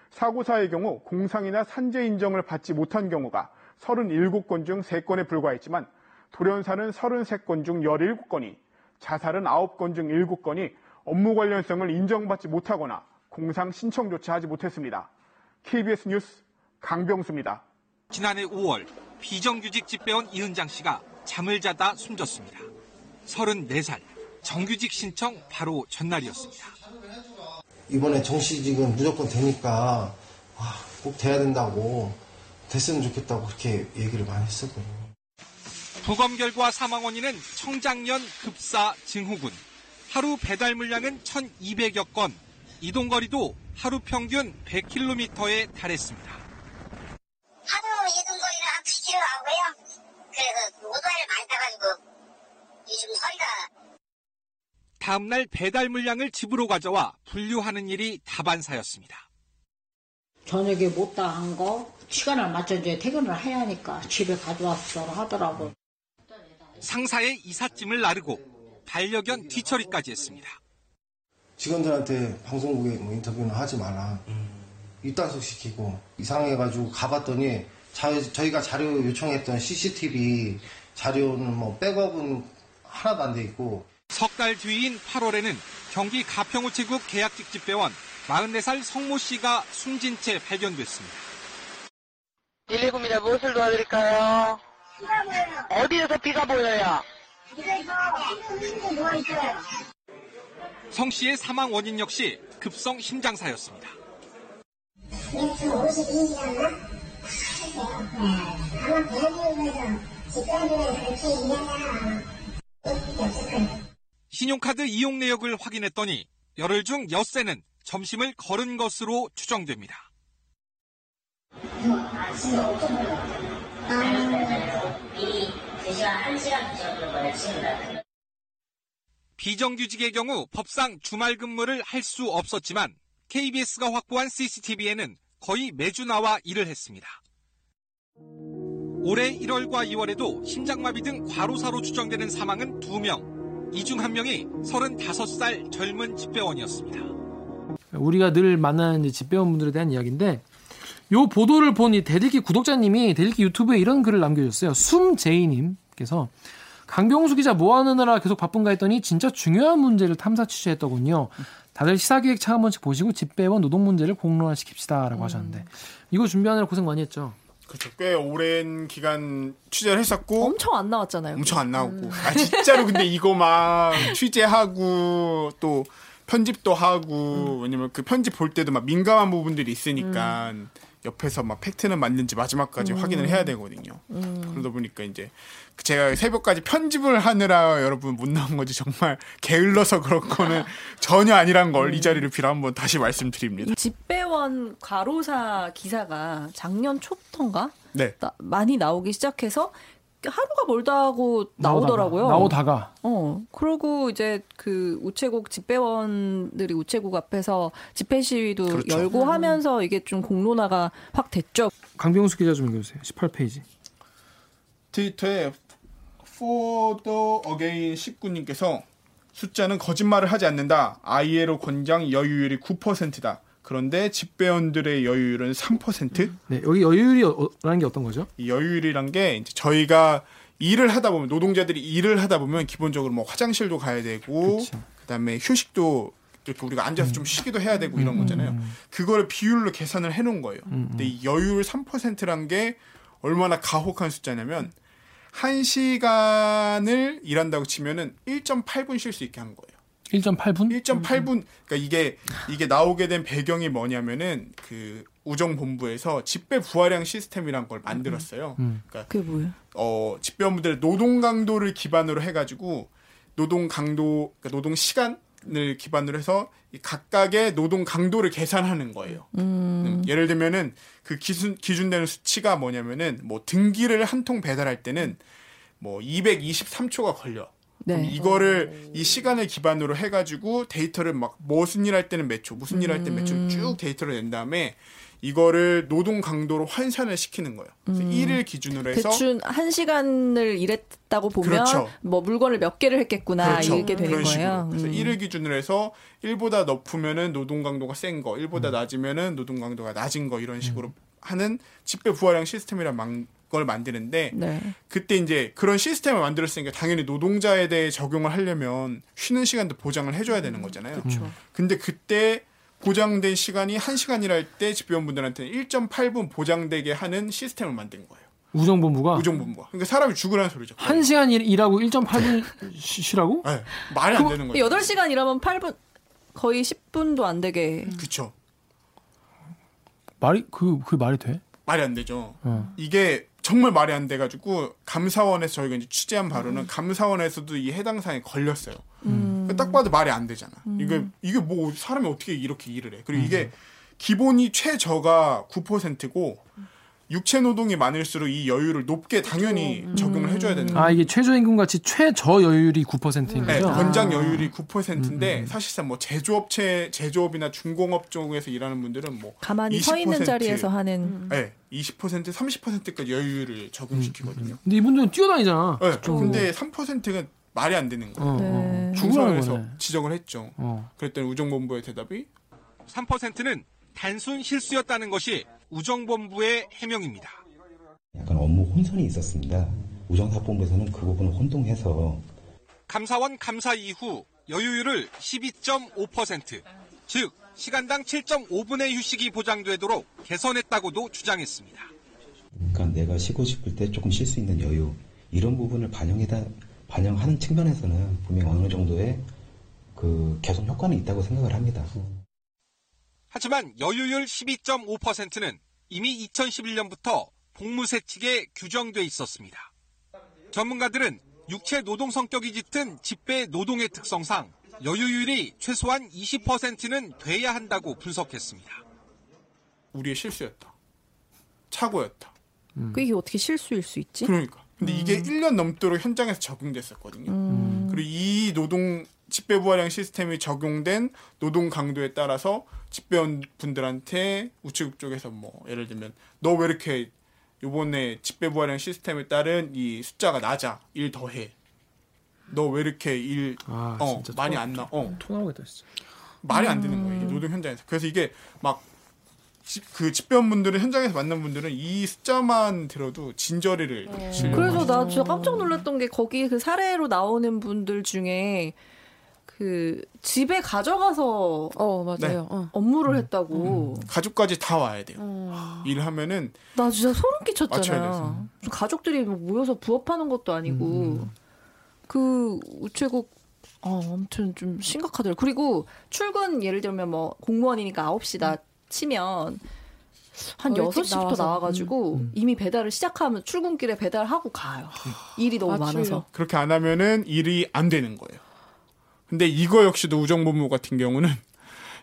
사고사의 경우 공상이나 산재 인정을 받지 못한 경우가 37건 중 3건에 불과했지만 돌연사는 33건 중 17건이, 자살은 9건 중 7건이 업무 관련성을 인정받지 못하거나 공상 신청조차 하지 못했습니다. KBS 뉴스 강병수입니다. 지난해 5월 비정규직 집배원 이은장 씨가 잠을 자다 숨졌습니다. 34살 정규직 신청 바로 전날이었습니다. 이번에 정시직은 무조건 되니까 와, 꼭 돼야 된다고 됐으면 좋겠다고 그렇게 얘기를 많이 했었거든요. 부검 결과 사망 원인은 청장년 급사 증후군. 하루 배달 물량은 1,200여 건. 이동 거리도 하루 평균 100km에 달했습니다. 하루 이동 거리는 한 9km 하고요. 그래서 오토바이를 많이 타가지고 요즘 허리가 다음날 배달 물량을 집으로 가져와 분류하는 일이 다반사였습니다. 저녁에 못다 한 거 시간을 맞춰 이제 퇴근을 해야 하니까 집에 가져왔어 하더라고. 상사의 이삿짐을 나르고 반려견 뒤처리까지 했습니다. 직원들한테 방송국에 뭐 인터뷰는 하지 마라. 입단속 시키고 이상해가지고 가봤더니 자, 저희가 자료 요청했던 CCTV 자료는 뭐 백업은 하나도 안 돼 있고 석 달 뒤인 8월에는 경기 가평우체국 계약직 집배원 44살 성모 씨가 숨진 채 발견됐습니다. 119입니다. 무엇을 도와드릴까요? 비가 보여요. 어디에서 비가 보여요? 성 씨의 사망 원인 역시 급성 심장사였습니다. 맥주 52년나? 아마 대한민국에서 집단위에 그렇게 이야기하나 없었어요. 신용카드 이용 내역을 확인했더니 열흘 중 엿새는 점심을 거른 것으로 추정됩니다. 아침에 미리 2시간, 1시간, 2시간 정도 친다. 비정규직의 경우 법상 주말 근무를 할 수 없었지만 KBS가 확보한 CCTV에는 거의 매주 나와 일을 했습니다. 올해 1월과 2월에도 심장마비 등 과로사로 추정되는 사망은 2명, 이중한 명이 35살 젊은 집배원이었습니다. 우리가 늘 만나는 집배원분들에 대한 이야기인데 요 보도를 본 이 대들기 구독자님이 대들기 유튜브에 이런 글을 남겨줬어요. 숨제이님께서 강병수 기자 뭐 하느라 계속 바쁜가 했더니 진짜 중요한 문제를 탐사 취재했더군요. 다들 시사기획 차 한 번씩 보시고 집배원 노동 문제를 공론화시킵시다라고 하셨는데 이거 준비하느라 고생 많이 했죠. 그렇죠. 꽤 오랜 기간 취재를 했었고 엄청 안 나왔잖아요. 엄청 안 나오고 아 진짜로 근데 이거 막 취재하고 또 편집도 하고 왜냐면 그 편집 볼 때도 막 민감한 부분들이 있으니까 옆에서 막 팩트는 맞는지 마지막까지 음. 확인을 해야 되거든요. 음. 그러다 보니까 이제 제가 새벽까지 편집을 하느라 여러분 못 나온 거지 정말 게을러서 그런 거는 전혀 아니란 걸이 자리를 빌어 한번 다시 말씀드립니다. 집배원 과로사 기사가 작년 초부터인가 네. 나- 많이 나오기 시작해서 하루가 멀다 하고 나오더라고요. 나오다가 어, 그리고 이제 그 우체국 집배원들이 우체국 앞에서 집회 시위도 그렇죠. 열고 하면서 이게 좀 공론화가 확 됐죠. 강병수 기자 좀 읽어주세요. 18페이지. 트위터에 For the Again 19님께서 숫자는 거짓말을 하지 않는다. ILO 권장 여유율이 9%다. 그런데 집배원들의 여유율은 3%? 네, 여기 여유율이라는 게 어떤 거죠? 이 여유율이란 게 이제 저희가 일을 하다 보면 노동자들이 일을 하다 보면 기본적으로 뭐 화장실도 가야 되고 그다음에 휴식도 이렇게 우리가 앉아서 좀 쉬기도 해야 되고 이런 거잖아요. 그거를 비율로 계산을 해 놓은 거예요. 근데 이 여유율 3%란 게 얼마나 가혹한 숫자냐면 한 시간을 일한다고 치면은 1.8분 쉴 수 있게 한 거예요. 1.8분? 1.8분. 그러니까 이게 이게 나오게 된 배경이 뭐냐면은 그 우정 본부에서 집배 부하량 시스템이란 걸 만들었어요. 음. 그러니까 그게 뭐예요? 어, 집배원분들의 노동 강도를 기반으로 해 가지고 노동 강도, 그러니까 노동 시간을 기반으로 해서 이 각각의 노동 강도를 계산하는 거예요. 음, 예를 들면은 그 기준 기준되는 수치가 뭐냐면은 뭐 등기를 한 통 배달할 때는 뭐 223초가 걸려. 그럼 네. 이거를 이 시간을 기반으로 해가지고 데이터를 막 무슨 일 할 때는 몇 초, 무슨 일 할때몇초 쭉 데이터를 낸 다음에 이거를 노동 강도로 환산을 시키는 거예요. 그래서 음. 일을 기준으로 해서 대충 한 시간을 일했다고 보면 그렇죠. 뭐 물건을 몇 개를 했겠구나 그렇죠. 이게 되는 그런 거예요. 식으로. 그래서 음. 1을 기준으로 해서 1보다 높으면은 노동 강도가 센 거, 1보다 음. 낮으면은 노동 강도가 낮은 거 이런 식으로 하는 집배 부하량 시스템이란 만- 걸 만드는데 네. 그때 이제 그런 시스템을 만들었으니까 당연히 노동자에 대해 적용을 하려면 쉬는 시간도 보장을 해줘야 되는 거잖아요. 그렇죠. 근데 그때 보장된 시간이 1시간 일할 때 집배원분들한테는 1.8분 보장되게 하는 시스템을 만든 거예요. 우정본부가 우정본부가. 그러니까 사람이 죽으라는 소리죠. 한 시간 일, 일하고 1.8분 쉬라고? 네, 말이 안 되는 거죠. 8시간 일하면 8분 거의 10분도 안 되게 그쵸. 말이 그 그 말이 돼? 말이 안 되죠. 어. 이게 정말 말이 안 돼가지고 감사원에서 저희가 이제 취재한 음. 바로는 감사원에서도 이 해당 사항에 걸렸어요. 그러니까 딱 봐도 말이 안 되잖아. 음. 이게 이게 뭐 사람이 어떻게 이렇게 일을 해? 그리고 이게 기본이 최저가 9%고 육체 노동이 많을수록 이 여유를 높게 당연히 음. 적용을 해줘야 되는 거예요. 아 이게 최저임금 같이 최저 여율이 9%인 네, 거죠? 권장 아. 여율이 음, 9%인데 사실상 뭐 제조업체 제조업이나 중공업 쪽에서 일하는 분들은 뭐 가만히 서 있는 20%, 자리에서 하는 네, 20% 30%까지 여유를 적용시키거든요. 근데 이분들은 뛰어다니잖아. 네, 그쪽으로. 근데 3%가 말이 안 되는 거예요. 어, 어. 네. 죽으라는 중선에서. 지적을 했죠. 어. 그랬더니 우정본부의 대답이 3%는 단순 실수였다는 것이 우정본부의 해명입니다. 약간 업무 혼선이 있었습니다. 우정사본부에서는 그 부분을 혼동해서 감사원 감사 이후 여유율을 12.5%, 즉 시간당 7.5분의 휴식이 보장되도록 개선했다고도 주장했습니다. 그러니까 내가 쉬고 싶을 때 조금 쉴 수 있는 여유 이런 부분을 반영해다 반영하는 측면에서는 분명 어느 정도의 그 개선 효과는 있다고 생각을 합니다. 하지만 여유율 12.5%는 이미 2011년부터 복무세칙에 규정돼 있었습니다. 전문가들은 육체 노동 성격이 짙은 집배 노동의 특성상 여유율이 최소한 20%는 돼야 한다고 분석했습니다. 우리의 실수였다. 착오였다. 그게 어떻게 실수일 수 있지? 그러니까 근데 이게 1년 넘도록 현장에서 적용됐었거든요. 음. 그리고 이 노동 집배 부하량 시스템이 적용된 노동 강도에 따라서 집배원 분들한테 우체국 쪽에서 뭐 예를 들면 너 왜 이렇게 요번에 집배 부하량 시스템에 따른 이 숫자가 낮아 일 더해 너 왜 이렇게 일 아, 어, 진짜 많이 토- 안 나. 어. 토 나오겠다 진짜. 말이 안 되는 거예요. 이게 노동 현장에서. 그래서 이게 막 그 집배원 분들은 현장에서 만난 분들은 이 숫자만 들어도 진저리를 실려. 그래서 나 진짜 깜짝 놀랐던 게 거기 그 사례로 나오는 분들 중에 그 집에 가져가서 어 맞아요. 네. 어. 업무를 했다고. 가족까지 다 와야 돼요. 어. 일하면은 나 진짜 소름 끼쳤잖아요. 가족들이 뭐 모여서 부업하는 것도 아니고 그 우체국 어, 아무튼 좀 심각하더라고요. 그리고 출근 예를 들면 뭐 공무원이니까 9시다 치면 한더 일찍 6시부터 나와서. 나와가지고 이미 배달을 시작하면 출근길에 배달하고 가요. 일이 너무 많아서. 그렇게 안 하면은 일이 안 되는 거예요. 근데 이거 역시도 우정본부 같은 경우는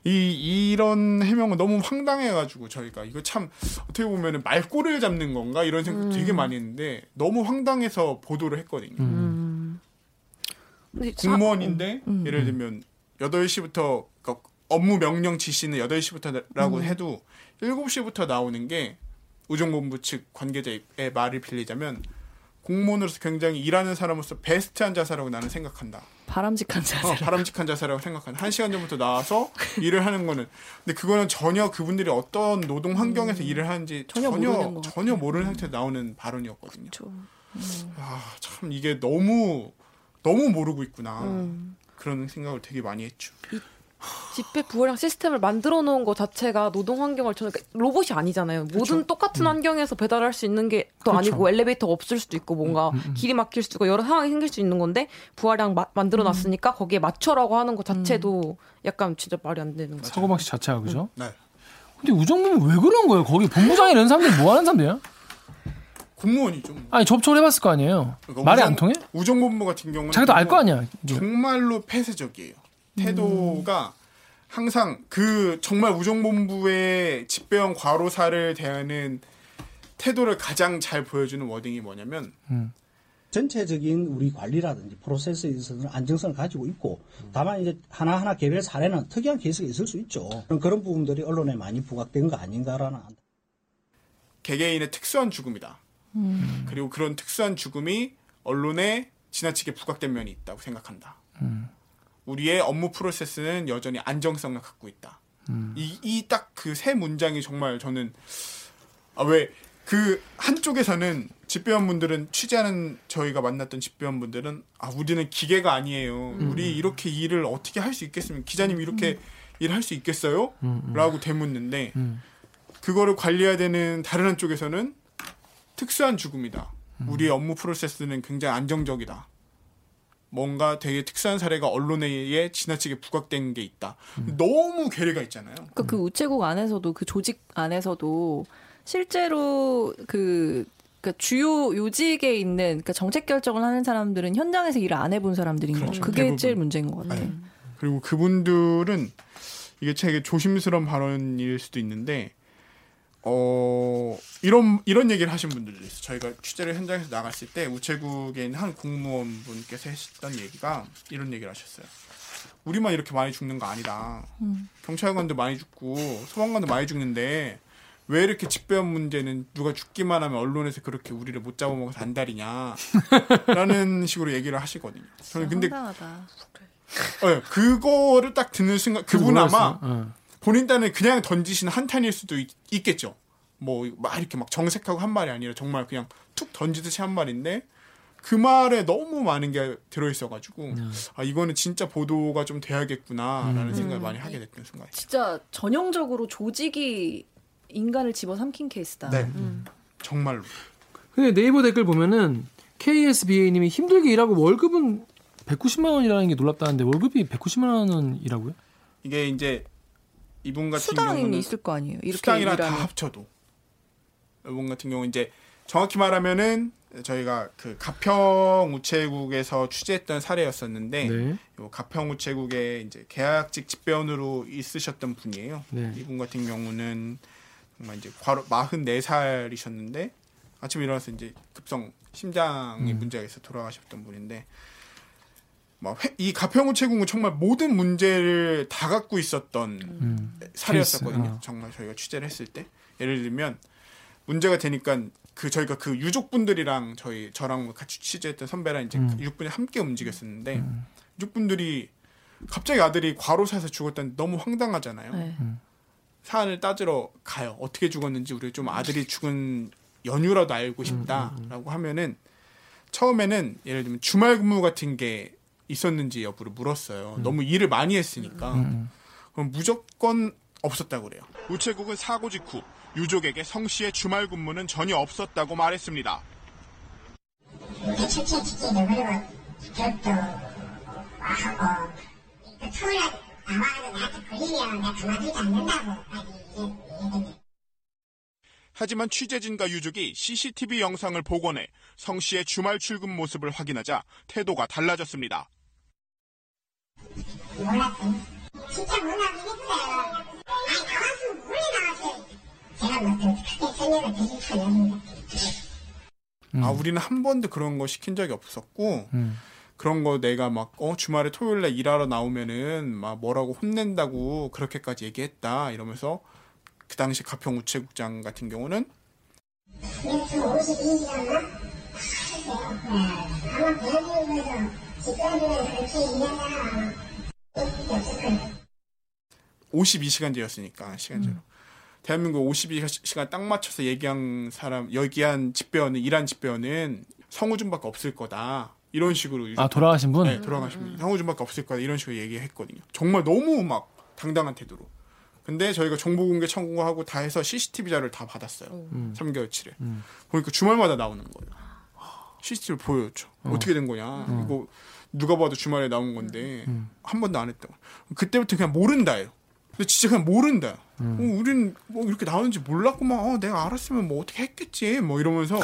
이 이런 해명은 너무 황당해가지고 저희가 이거 참 어떻게 보면은 말꼬리를 잡는 건가 이런 생각 되게 많이 했는데 너무 황당해서 보도를 했거든요. 사- 공무원인데 음. 예를 들면 8시부터 그러니까 업무 명령 지시는 8시부터라고 음. 해도 7시부터 나오는 게 우정본부 측 관계자의 말을 빌리자면 공무원으로서 굉장히 일하는 사람으로서 베스트한 자세라고 나는 생각한다. 바람직한 자세. 어, 바람직한 자세라고 생각한다. 한 시간 전부터 나와서 일을 하는 거는 근데 그거는 전혀 그분들이 어떤 노동 환경에서 일을 하는지 전혀 전혀 모르는 것 전혀 모르는 상태에서 나오는 발언이었거든요. 아, 참 이게 너무 너무 모르고 있구나. 음. 그런 생각을 되게 많이 했죠. 집배 부호량 시스템을 만들어 놓은 것 자체가 노동 환경을 저는 그러니까 로봇이 아니잖아요. 모든 똑같은 환경에서 배달할 수 있는 게또 그렇죠. 아니고 엘리베이터가 없을 수도 있고 뭔가 길이 막힐 수도 있고 여러 상황이 생길 수 있는 건데 부하량 마- 만들어 놨으니까 거기에 맞춰라고 하는 것 자체도 약간 진짜 말이 안 되는 거죠. 사고 방식 자체가 그죠? 네. 근데 우정부는 왜 그런 거예요? 거기 본부장이 이런 사람들이 뭐 하는 사람들이야? 공무원이죠. 뭐. 아니 접촉을 해봤을 거 아니에요. 그러니까 말이 우정- 안 통해? 우정본부 같은 경우는 자기도 알 거 아니야. 이게. 정말로 폐쇄적이에요. 태도가 항상 그 정말 우정본부의 집배원 과로사를 대하는 태도를 가장 잘 보여주는 wording이 뭐냐면 전체적인 우리 관리라든지 프로세스에 있어서는 안정성을 가지고 있고 다만 이제 하나하나 개별 사례는 특이한 케이스가 있을 수 있죠. 그런, 그런 부분들이 언론에 많이 부각된 거 아닌가라는 개개인의 특수한 죽음이다. 그리고 그런 특수한 죽음이 언론에 지나치게 부각된 면이 있다고 생각한다. 우리의 업무 프로세스는 여전히 안정성을 갖고 있다. 이딱 그 세 문장이 정말 저는 아 왜 그 한쪽에서는 집배원분들은 취재하는 저희가 만났던 집배원분들은 아 우리는 기계가 아니에요. 우리 이렇게 일을 어떻게 할 수 있겠습니까? 기자님 이렇게 일할 수 있겠어요? 라고 되묻는데 그거를 관리해야 되는 다른 한쪽에서는 특수한 죽음이다. 우리의 업무 프로세스는 굉장히 안정적이다. 뭔가 되게 특수한 사례가 언론에 의해 지나치게 부각된 게 있다. 너무 괴리가 있잖아요. 그러니까 그 우체국 안에서도 그 조직 안에서도 실제로 그 그러니까 주요 요직에 있는 그러니까 정책 결정을 하는 사람들은 현장에서 일을 안 해본 사람들인 그렇죠. 거. 그게 대부분. 제일 문제인 것 같아요. 네. 그리고 그분들은 이게 되게 조심스러운 발언일 수도 있는데 어 이런 이런 얘기를 하신 분들도 있어요. 저희가 취재를 현장에서 나갔을 때 우체국에 있는 한 공무원 분께서 하셨던 얘기가 이런 얘기를 하셨어요. 우리만 이렇게 많이 죽는 거 아니다. 음. 경찰관도 많이 죽고 소방관도 많이 죽는데 왜 이렇게 집배원 문제는 누가 죽기만 하면 언론에서 그렇게 우리를 못 잡아먹어서 안달이냐 라는 식으로 얘기를 하시거든요. 저는 근데 황당하다. 네, 그거를 딱 듣는 순간 그분. 아마 어. 본인 딴에 그냥 던지신 한탄일 수도 있, 겠죠 뭐 막 이렇게 막 정색하고 한 말이 아니라 정말 그냥 툭 던지듯이 한 말인데 그 말에 너무 많은 게 들어 있어가지고 아 이거는 진짜 보도가 좀 돼야겠구나라는 음. 생각을 많이 하게 됐던 순간. 진짜 전형적으로 조직이 인간을 집어삼킨 케이스다. 네, 음. 정말로. 근데 네이버 댓글 보면은 KSBA님이 힘들게 일하고 월급은 190만 원이라는 게 놀랍다는데 월급이 190만 원이라고요? 이게 이제 이분 같은 수당이 경우는 있을 거 아니에요. 이렇게 수당이랑 다 일하면. 합쳐도 이분 같은 경우 이제 정확히 말하면은 저희가 그 가평 우체국에서 취재했던 사례였었는데 네. 요 가평 우체국에 이제 계약직 집배원으로 있으셨던 분이에요. 네. 이분 같은 경우는 정말 이제 과로 44살이셨는데 아침에 일어나서 이제 급성 심장이 음. 문제가 있어 돌아가셨던 분인데 막이 가평우체국은 정말 모든 문제를 다 갖고 있었던 음. 사례였었거든요. 어. 정말 저희가 취재를 했을 때 예를 들면 문제가 되니까 그 저희가 그 유족분들이랑 저희 저랑 같이 취재했던 선배랑 이제 음. 그 유족분이 함께 움직였었는데 유족분들이 갑자기 아들이 과로사에서 죽었다는 너무 황당하잖아요. 네. 사안을 따지러 가요. 어떻게 죽었는지 우리 좀 아들이 죽은 연유라도 알고 싶다라고 하면은 처음에는 예를 들면 주말 근무 같은 게 있었는지 여부를 물었어요. 너무 일을 많이 했으니까. 그럼 무조건 없었다고 그래요. 우체국은 사고 직후 유족에게 성 씨의 주말 근무는 전혀 없었다고 말했습니다. 그 나한테 걸리면 내가 않는다고 하지만 취재진과 유족이 CCTV 영상을 복원해 성 씨의 주말 출근 모습을 확인하자 태도가 달라졌습니다. 몰랐어요. 진짜 몰라긴 했어요. 아니 나와서 몰래 나왔어요. 제가 뭐 크게 설명을 드릴 수는 없는데 아 우리는 한 번도 그런 거 시킨 적이 없었고 음. 그런 거 내가 막 어 주말에 토요일에 일하러 나오면은 막 뭐라고 혼낸다고 그렇게까지 얘기했다 이러면서 그 당시 가평 우체국장 같은 경우는 52시간나? 아마 대한민국에서 집단으로 그렇게 일하나 없을 거예요. 52시간제였으니까 시간제로 대한민국 52시간 딱 맞춰서 얘기한 사람 얘기한 집배원은 일한 집배원은 성우준밖에 없을 거다 이런 식으로 아 돌아가신 분? 네, 돌아가신 분. 성우준밖에 없을 거다 이런 식으로 얘기했거든요. 정말 너무 막 당당한 태도로. 근데 저희가 정보 공개 청구하고 다 해서 CCTV 자료를 다 받았어요. 음. 3개월치를. 음. 보니까 주말마다 나오는 거예요. CCTV를 보여줬죠. 어. 어. 떻게 된 거냐. 어. 이거 누가 봐도 주말에 나온 건데 음. 한 번도 안 했다고. 그때부터 그냥 모른다예요. 근데 진짜 그냥 모른다. 음. 어, 우린 뭐 이렇게 나오는지 몰랐구만. 어, 내가 알았으면 뭐 어떻게 했겠지. 뭐 이러면서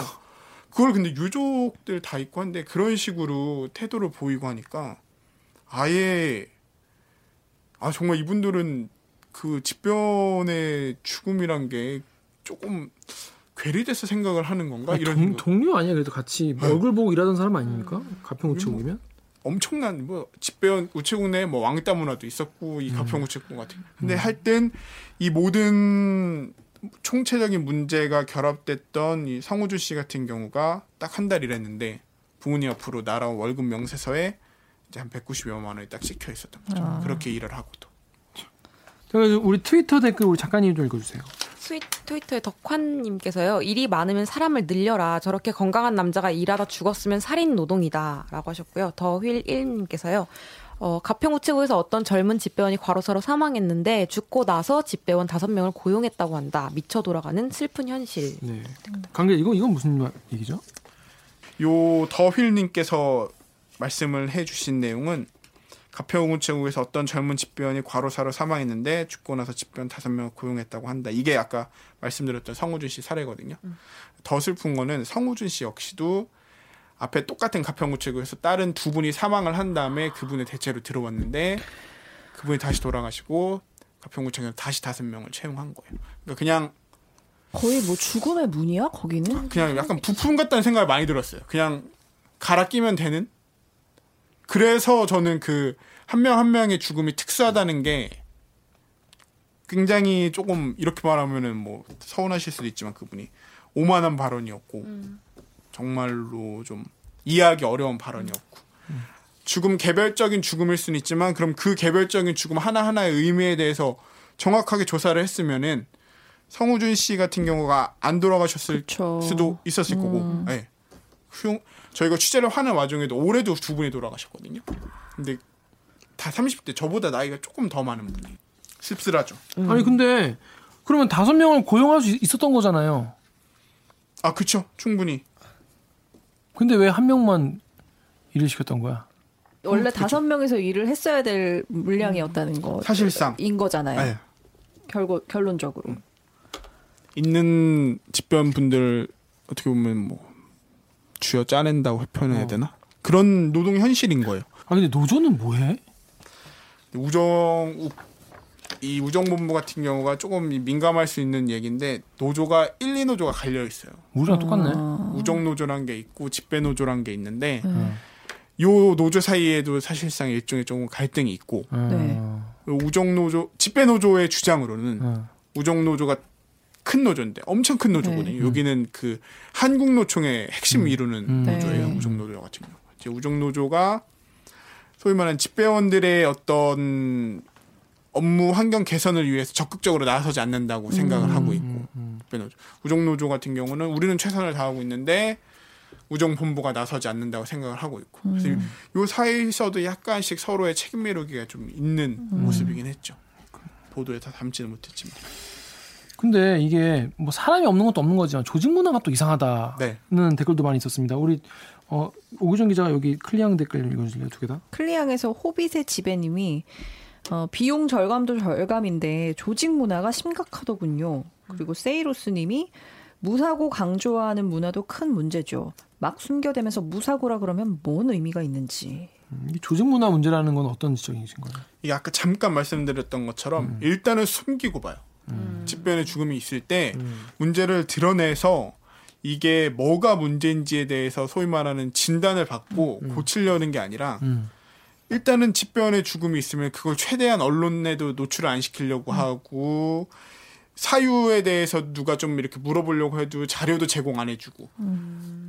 그걸 근데 유족들 다 있고 한데 그런 식으로 태도를 보이고 하니까 아예 아 정말 이분들은 그 집변의 죽음이란 게 조금 괴리돼서 생각을 하는 건가 아니, 이런 동. 동료 아니야 그래도 같이 네. 얼굴 보고 일하던 사람 아닙니까? 가평 우체국이면? 엄청난 뭐 집배원 우체국 내에 뭐 왕따 문화도 있었고 이 가평 우체국 같은. 근데 할땐이 모든 총체적인 문제가 결합됐던 이 성우준 씨 같은 경우가 딱 한 달 일했는데 부모님 앞으로 날아온 월급 명세서에 이제 한 190여만 원이 딱 찍혀 있었던 거죠. 아. 그렇게 일을 하고도. 그래서 우리 트위터 댓글 우리 작가님 좀 읽어주세요. 스윗 트위터에 덕환님께서요. 일이 많으면 사람을 늘려라. 저렇게 건강한 남자가 일하다 죽었으면 살인 노동이다 라고 하셨고요. 더휠1님께서요. 어, 가평우체국에서 어떤 젊은 집배원이 과로사로 사망했는데 죽고 나서 집배원 다섯 명을 고용했다고 한다. 미쳐 돌아가는 슬픈 현실. 네. 강길 이거 이건 무슨 말- 얘기죠? 요 더휠님께서 말씀을 해주신 내용은 가평 우체국에서 어떤 젊은 집배원이 과로사로 사망했는데 죽고 나서 집배원 다섯 명을 고용했다고 한다. 이게 아까 말씀드렸던 성우준 씨 사례거든요. 더 슬픈 거는 성우준 씨 역시도 앞에 똑같은 가평 우체국에서 다른 두 분이 사망을 한 다음에 그분의 대체로 들어왔는데 그분이 다시 돌아가시고 가평 우체국에서 다시 다섯 명을 채용한 거예요. 그러니까 그냥 거의 뭐 죽음의 문이야 거기는? 그냥 약간 부품 같다는 생각이 많이 들었어요. 그냥 갈아 끼면 되는. 그래서 저는 그 한명한 명의 죽음이 특수하다는 게 굉장히 조금 이렇게 말하면은 뭐 서운하실 수도 있지만 그분이 오만한 발언이었고 정말로 좀 이해하기 어려운 발언이었고. 죽음 개별적인 죽음일 수는 있지만 그럼 그 개별적인 죽음 하나 하나의 의미에 대해서 정확하게 조사를 했으면은 성우준 씨 같은 경우가 안 돌아가셨을 수도 있었을 거고, 예. 흉, 저희가 취재를 하는 와중에도 올해도 두 분이 돌아가셨거든요. 근데 다 30대, 저보다 나이가 조금 더 많은 분이. 씁쓸하죠. 아니 근데 그러면 다섯 명을 고용할 수 있었던 거잖아요. 아, 그쵸. 충분히. 근데 왜 한 명만 일을 시켰던 거야? 원래 다섯 명에서 일을 했어야 될 물량이었다는 거. 사실상. 인 거잖아요. 네. 결국 결론적으로. 있는 집배원분들 어떻게 보면 뭐 쥐어 짜낸다고 표현해야 되나? 그런 노동 현실인 거예요. 아 근데 노조는 뭐해? 우정욱 이 우정본부 같은 경우가 조금 민감할 수 있는 얘기인데 노조가 1, 2노조가 갈려 있어요. 우리랑 똑같네. 우정 노조란 게 있고 집배 노조란 게 있는데 음. 요 노조 사이에도 사실상 일종의 조금 갈등이 있고 네. 우정 노조 집배 노조의 주장으로는 우정 노조가 큰 노조인데 엄청 큰 노조거든요. 네. 여기는 그 한국 노총의 핵심 이루는 음. 노조예요. 네. 우정 노조 같은 경우. 이제 우정 노조가 소위 말하는 집배원들의 어떤 업무 환경 개선을 위해서 적극적으로 나서지 않는다고 생각을 음. 하고 있고 집배 노조. 우정 노조 같은 경우는 우리는 최선을 다하고 있는데 우정 본부가 나서지 않는다고 생각을 하고 있고 그래서 음. 요 사이에서도 약간씩 서로의 책임 미루기가 좀 있는 음. 모습이긴 했죠. 보도에 다 담지는 못했지만. 근데 이게 뭐 사람이 없는 것도 없는 거지만 조직 문화가 또 이상하다는 네. 댓글도 많이 있었습니다. 우리 어, 오규정 기자가 여기 클리앙 댓글 좀 읽어주실래요? 두 개 다? 클리앙에서 호빗의 지배님이 어, 비용 절감도 절감인데 조직 문화가 심각하더군요. 그리고 세이로스 님이 무사고 강조하는 문화도 큰 문제죠. 막 숨겨대면서 무사고라 그러면 뭔 의미가 있는지. 음, 이 조직 문화 문제라는 건 어떤 지적이신 거예요? 이게 아까 잠깐 말씀드렸던 것처럼 일단은 숨기고 봐요. 집변의 죽음이 있을 때 문제를 드러내서 이게 뭐가 문제인지에 대해서 소위 말하는 진단을 받고 고치려는 게 아니라 음. 일단은 집변의 죽음이 있으면 그걸 최대한 언론에도 노출을 안 시키려고 하고 사유에 대해서 누가 좀 이렇게 물어보려고 해도 자료도 제공 안 해주고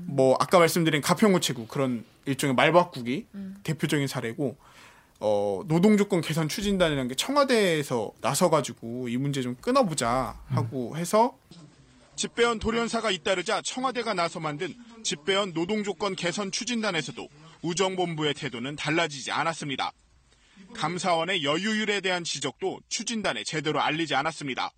뭐 아까 말씀드린 가평우체국 그런 일종의 말바꾸기 대표적인 사례고 어 노동 조건 개선 추진단이라는 게 청와대에서 나서 가지고 이 문제 좀 끊어보자 하고 해서 집배원 돌연사가 잇따르자 청와대가 나서 만든 집배원 노동 조건 개선 추진단에서도 우정본부의 태도는 달라지지 않았습니다. 감사원의 여유율에 대한 지적도 추진단에 제대로 알리지 않았습니다.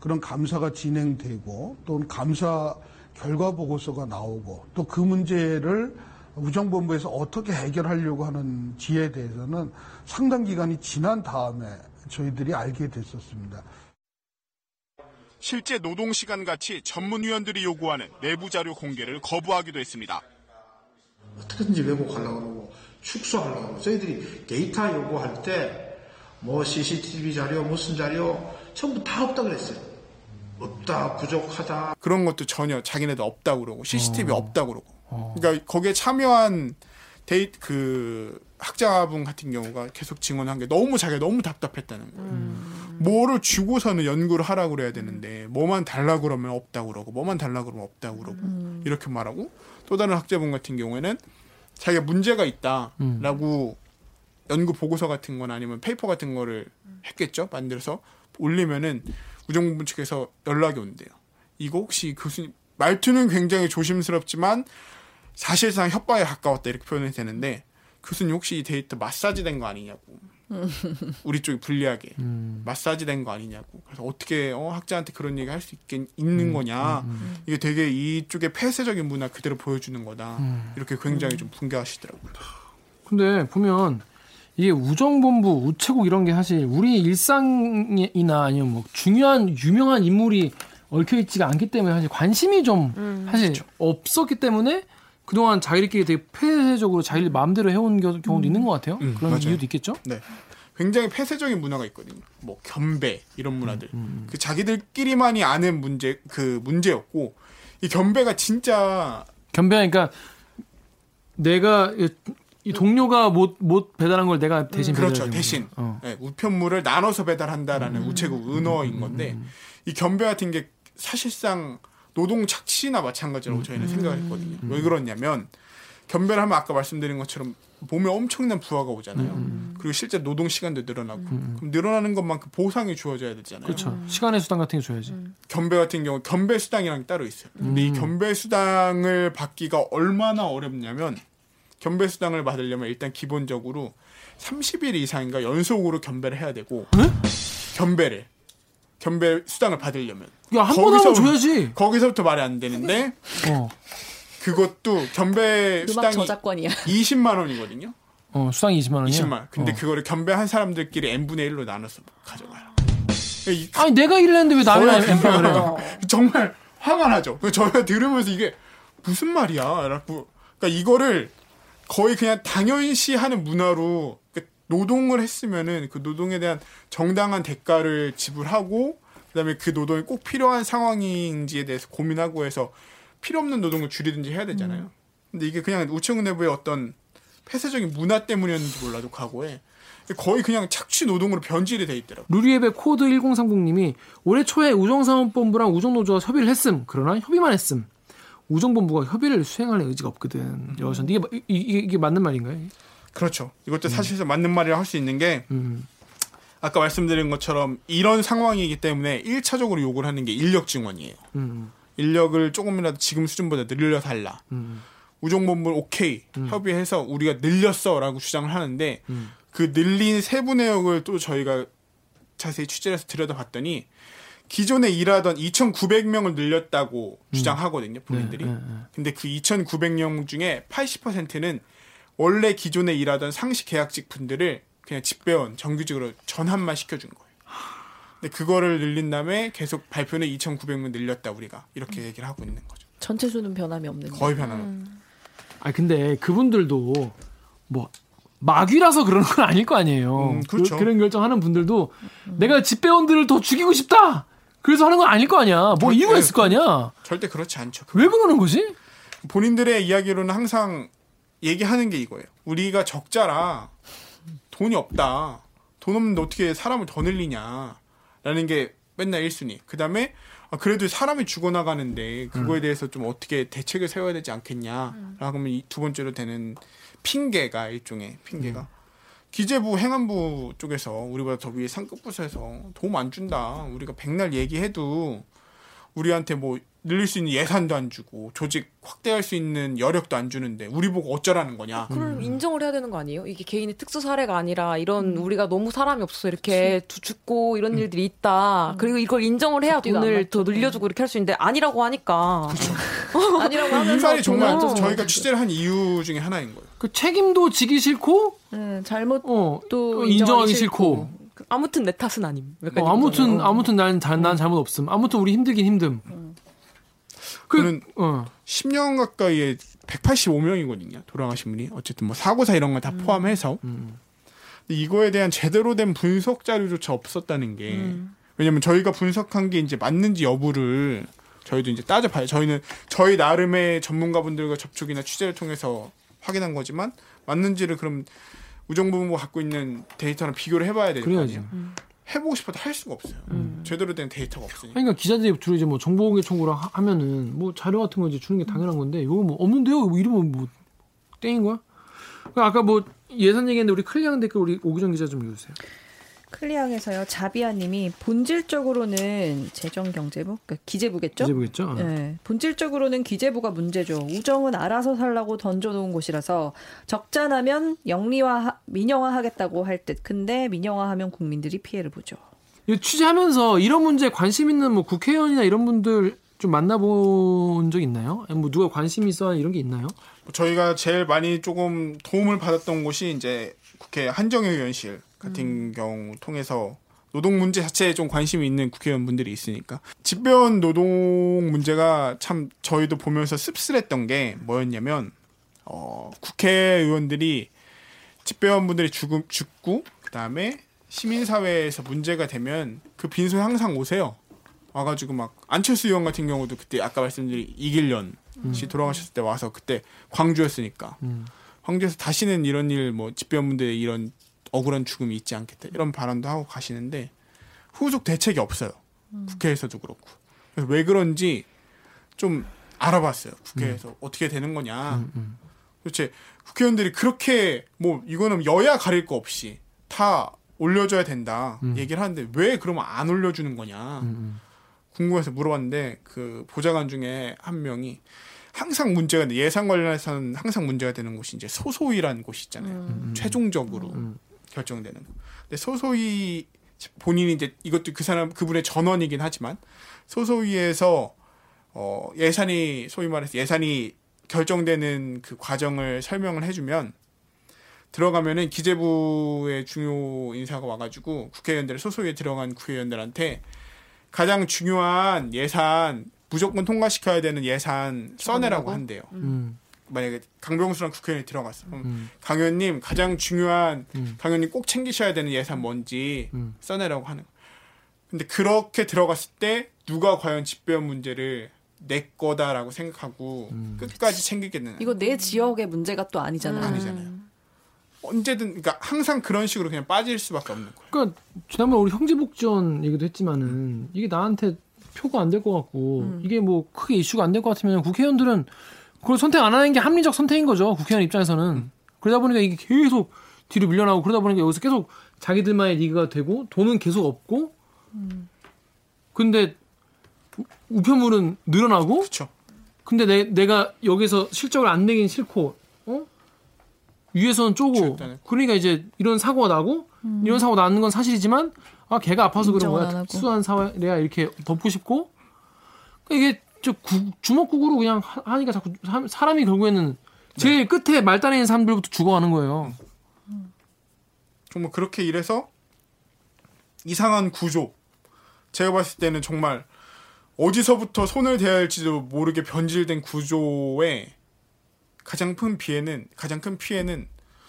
그런 감사가 진행되고 또는 감사 결과 보고서가 나오고 또 그 문제를 우정본부에서 어떻게 해결하려고 하는 지에 대해서는 상당 기간이 지난 다음에 저희들이 알게 됐었습니다. 실제 노동 시간 같이 전문위원들이 요구하는 내부 자료 공개를 거부하기도 했습니다. 어떻게든지 왜곡하려고 그러고 축소하려고 그러고 저희들이 데이터 요구할 때 뭐 CCTV 자료 무슨 자료 전부 다 없다 그랬어요. 없다 부족하다. 그런 것도 전혀 자기네들 없다고 그러고 CCTV 없다고 그러고. 그러니까 거기에 참여한 데이 그 학자분 같은 경우가 계속 증언한 게 너무 자기가 너무 답답했다는 거예요. 뭐를 주고서는 연구를 하라고 그래야 되는데 뭐만 달라고 그러면 없다고 그러고 뭐만 달라고 그러면 없다고 그러고 이렇게 말하고 또 다른 학자분 같은 경우에는 자기가 문제가 있다라고 연구 보고서 같은 건 아니면 paper 같은 거를 했겠죠. 만들어서 올리면은 우정본부 측에서 연락이 온대요. 이거 혹시 교수님 말투는 굉장히 조심스럽지만 사실상 협박에 가까웠다 이렇게 표현이 되는데 교수님 혹시 이 데이터 마사지 된 거 아니냐고. 우리 쪽이 불리하게 마사지 된 거 아니냐고. 그래서 어떻게 어, 학자한테 그런 얘기 할 수 있겠 있는 거냐. 이게 되게 이쪽의 폐쇄적인 문화 그대로 보여주는 거다. 이렇게 굉장히 좀 분개하시더라고요. 근데 보면 이게 우정본부, 우체국 이런 게 사실 우리 일상이나 아니면 뭐 중요한 유명한 인물이 얽혀 있지가 않기 때문에 사실 관심이 좀 음. 사실 없었기 때문에 그동안 자기들끼리 되게 폐쇄적으로 자기 마음대로 해온 겨- 경우도 있는 것 같아요. 음, 그런 맞아요. 이유도 있겠죠. 네. 굉장히 폐쇄적인 문화가 있거든요. 뭐 겸배 이런 문화들. 그 자기들끼리만이 아는 문제 그 문제였고 이 겸배가 진짜 겸배 그러니까 내가 이- 이 동료가 못 못 배달한 걸 내가 대신 그렇죠. 배달해 대신 어. 네, 우편물을 나눠서 배달한다라는 우체국 은어인 건데 이 겸배 같은 게 사실상 노동 착취나 마찬가지라고 저희는 생각을 했거든요. 왜 그러냐면 겸배를 하면 아까 말씀드린 것처럼 몸에 엄청난 부하가 오잖아요. 그리고 실제 노동 시간도 늘어나고 그럼 늘어나는 것만큼 보상이 주어져야 되잖아요. 그렇죠. 시간의 수당 같은 게 줘야지. 겸배 같은 경우 겸배 수당이라는 게 따로 있어요. 근데 이 음. 겸배 수당을 받기가 얼마나 어렵냐면 겸배 수당을 받으려면 일단 기본적으로 30일 이상인가 연속으로 겸배를 해야 되고 겸배를 겸배 수당을 받으려면 야, 한 번 하면 줘야지. 거기서부터 말이 안 되는데 어. 그것도 겸배 음악 수당이 저작권이야. 20만 원이거든요. 어, 수당이 20만 원이야. 20만. 근데 어. 그거를 겸배한 사람들끼리 n분의 1로 나눠서 가져가요. 이- 아니 내가 일을 했는데 왜 남의 저희가 엠빵을 해? 들으면 정말 화가 나죠. 그 저희가 들으면서 이게 무슨 말이야? 라고. 그러니까 이거를 거의 그냥 당연시 하는 문화로 노동을 했으면은 그 노동에 대한 정당한 대가를 지불하고 그다음에 그 노동이 꼭 필요한 상황인지에 대해서 고민하고 해서 필요 없는 노동을 줄이든지 해야 되잖아요. 근데 이게 그냥 우체국 내부의 어떤 폐쇄적인 문화 때문이었는지 몰라도 과거에 거의 그냥 착취 노동으로 변질이 돼 있더라고요. 루리웹의 코드 1030님이 올해 초에 우정사업본부랑 우정노조와 협의를 했음. 그러나 협의만 했음. 우정본부가 협의를 수행할 의지가 없거든. 여기서 이게, 이- 이게 이게 맞는 말인가요? 그렇죠. 이것도 사실상 맞는 말이라 할 수 있는 게 아까 말씀드린 것처럼 이런 상황이기 때문에 1차적으로 요구를 하는 게 인력 증원이에요. 음. 인력을 조금이라도 지금 수준보다 늘려서 달라. 음. 우정본부 오케이 협의해서 우리가 늘렸어라고 주장을 하는데 음. 그 늘린 세부 내역을 또 저희가 자세히 취재해서 들여다봤더니 기존에 일하던 2,900명을 늘렸다고 주장하거든요 본인들이. 네, 네, 네. 근데 그 2,900명 중에 80%는 원래 기존에 일하던 상시 계약직 분들을 그냥 집배원 정규직으로 전환만 시켜준 거예요. 근데 그거를 늘린 다음에 계속 발표는 2,900명 늘렸다 우리가 이렇게 얘기를 하고 있는 거죠. 전체 수는 변함이 없는 거의 변함. 음. 아 근데 그분들도 뭐 마귀라서 그러는 건 아닐 거 아니에요. 음, 그렇죠. 그, 런 결정하는 분들도 내가 집배원들을 더 죽이고 싶다. 그래서 하는 건 아닐 거 아니야. 뭐 이유가 있을 거 아니야. 절대 그렇지 않죠. 왜 그러는 거지? 본인들의 이야기로는 항상 얘기하는 게 이거예요. 우리가 적자라 돈이 없다. 돈 없는데 어떻게 사람을 더 늘리냐. 라는 게 맨날 1순위. 그 다음에 그래도 사람이 죽어나가는데 그거에 대해서 좀 어떻게 대책을 세워야 되지 않겠냐. 라고 하면 이두 번째로 되는 핑계가 일종의 핑계가. 기재부 행안부 쪽에서 우리보다 더 위에 상급 부서에서 도움 안 준다. 우리가 백날 얘기해도 우리한테 뭐 늘릴 수 있는 예산도 안 주고 조직 확대할 수 있는 여력도 안 주는데 우리 보고 어쩌라는 거냐. 그럼 인정을 해야 되는 거 아니에요? 이게 개인의 특수 사례가 아니라 이런 우리가 너무 사람이 없어서 이렇게 두- 죽고 이런 일들이 있다. 그리고 이걸 인정을 해야 돈을. 더 늘려주고 이렇게 할 수 있는데 아니라고 하니까. 아니라고 이 하면서 말이 정말 저희가 취재를 한 이유 중에 하나인 거예요. 그 책임도 지기 싫고 네, 잘못 어, 또 인정하기 싫고. 아무튼 내 탓은 아님. 어, 아무튼. 아무튼 난, 잘- 난 잘못 없음. 아무튼 우리 힘들긴 힘듦. 그, 저는 10년 가까이에 185명이거든요. 돌아가신 분이. 어쨌든 뭐 사고사 이런 걸다 포함해서. 근데 이거에 대한 제대로 된 분석 자료조차 없었다는 게 왜냐면 저희가 분석한 게 이제 맞는지 여부를 저희도 이제 따져봐요. 저희는 저희 나름의 전문가분들과 접촉이나 취재를 통해서 확인한 거지만 맞는지를 그럼 우정부가 갖고 있는 데이터랑 비교를 해봐야 거. 아니에요. 해보고 싶어도 할 수가 없어요. 제대로 된 데이터가 없으니까. 그러니까 기자들이 주로 이제 뭐 정보공개 청구를 하- 하면은 뭐 자료 같은 거 이제 주는 게 당연한 건데 이거 뭐 없는데요? 뭐 이러면 뭐 땡인 거야? 그 아까 뭐 예산 얘기했는데 우리 클리앙 댓글 우리 오기정 기자 좀 읽어주세요. 클리앙에서요 자비아님이 본질적으로는 재정경제부 그러니까 기재부겠죠? 기재부겠죠? 어. 네, 본질적으로는 기재부가 문제죠. 우정은 알아서 살라고 던져놓은 곳이라서 적자 나면 영리화 민영화하겠다고 할 듯. 근데 민영화하면 국민들이 피해를 보죠. 이거 취재하면서 이런 문제에 관심 있는 뭐 국회의원이나 이런 분들 좀 만나본 적 있나요? 뭐 누가 관심 있어 이런 게 있나요? 저희가 제일 많이 조금 도움을 받았던 곳이 이제 국회 한정희 의원실 같은 경우 통해서 노동 문제 자체에 좀 관심이 있는 국회의원분들이 있으니까 집배원 노동 문제가 참 저희도 보면서 씁쓸했던 게 뭐였냐면 어, 국회의원들이 집배원분들이 죽음, 죽고 그다음에 시민사회에서 문제가 되면 그 빈소에 항상 오세요. 와가지고 막 안철수 의원 같은 경우도 그때 아까 말씀드린 이길련 씨 돌아가셨을 때 와서 그때 광주였으니까. 광주에서 다시는 이런 일 뭐 집배원분들의 이런 억울한 죽음이 있지 않겠다. 이런 발언도 하고 가시는데 후속 대책이 없어요. 국회에서도 그렇고. 그래서 왜 그런지 좀 알아봤어요. 국회에서 어떻게 되는 거냐. 도대체 국회의원들이 그렇게 뭐 이거는 여야 가릴 거 없이 다 올려줘야 된다 얘기를 하는데 왜 그러면 안 올려주는 거냐 궁금해서 물어봤는데 그 보좌관 중에 한 명이 항상 문제가 돼. 예산 관련해서는 항상 문제가 되는 곳이 이제 소소위라는 곳이 있잖아요. 최종적으로 결정되는 거. 근데 소소위 본인이 이제 이것도 그 사람 그분의 전원이긴 하지만 소소위에서 어 예산이 소위 말해서 예산이 결정되는 그 과정을 설명을 해주면 들어가면은 기재부의 중요 인사가 와가지고 국회의원들 소소위에 들어간 국회의원들한테 가장 중요한 예산 무조건 통과시켜야 되는 예산 써내라고 한대요. 음. 만약에 강병수랑 국회의원이 들어갔어. 음. 강 의원님 가장 중요한 음. 강 의원님 꼭 챙기셔야 되는 예산 뭔지 음. 써내라고 하는. 근데 그렇게 들어갔을 때 누가 과연 집배원 문제를 내 거다라고 생각하고 음. 끝까지 챙기겠느냐. 이거 내 지역의 문제가 또 아니잖아요. 아니잖아요. 언제든 그러니까 항상 그런 식으로 그냥 빠질 수밖에 없는 거예요. 그러니까 지난번 우리 형제복지원 얘기도 했지만은 이게 나한테 표가 안 될 것 같고 음. 이게 뭐 크게 이슈가 안 될 것 같으면 국회의원들은 그걸 선택 안 하는 게 합리적 선택인 거죠 국회의원 입장에서는 그러다 보니까 이게 계속 뒤로 밀려나고 그러다 보니까 여기서 계속 자기들만의 리그가 되고 돈은 계속 없고 근데 우- 우편물은 늘어나고 그쵸. 근데 내, 내가 여기서 실적을 안 내긴 싫고 어 위에서는 쪼고 그러니까 이제 이런 사고가 나고 이런 사고 나는 건 사실이지만 아 걔가 아파서 그런 거야. 특수한 사례야 이렇게 덮고 싶고 그러니까 이게 저 구- 주먹국으로 그냥 하- 하니까 자꾸 사- 사람이 결국에는 제일 끝에 말단에 있는 사람들부터 죽어가는 거예요. 정말 그렇게 일해서 이상한 구조. 제가 봤을 때는 정말 어디서부터 손을 대야 할지도 모르게 변질된 구조에 가장 큰 피해는 가장 큰 피해는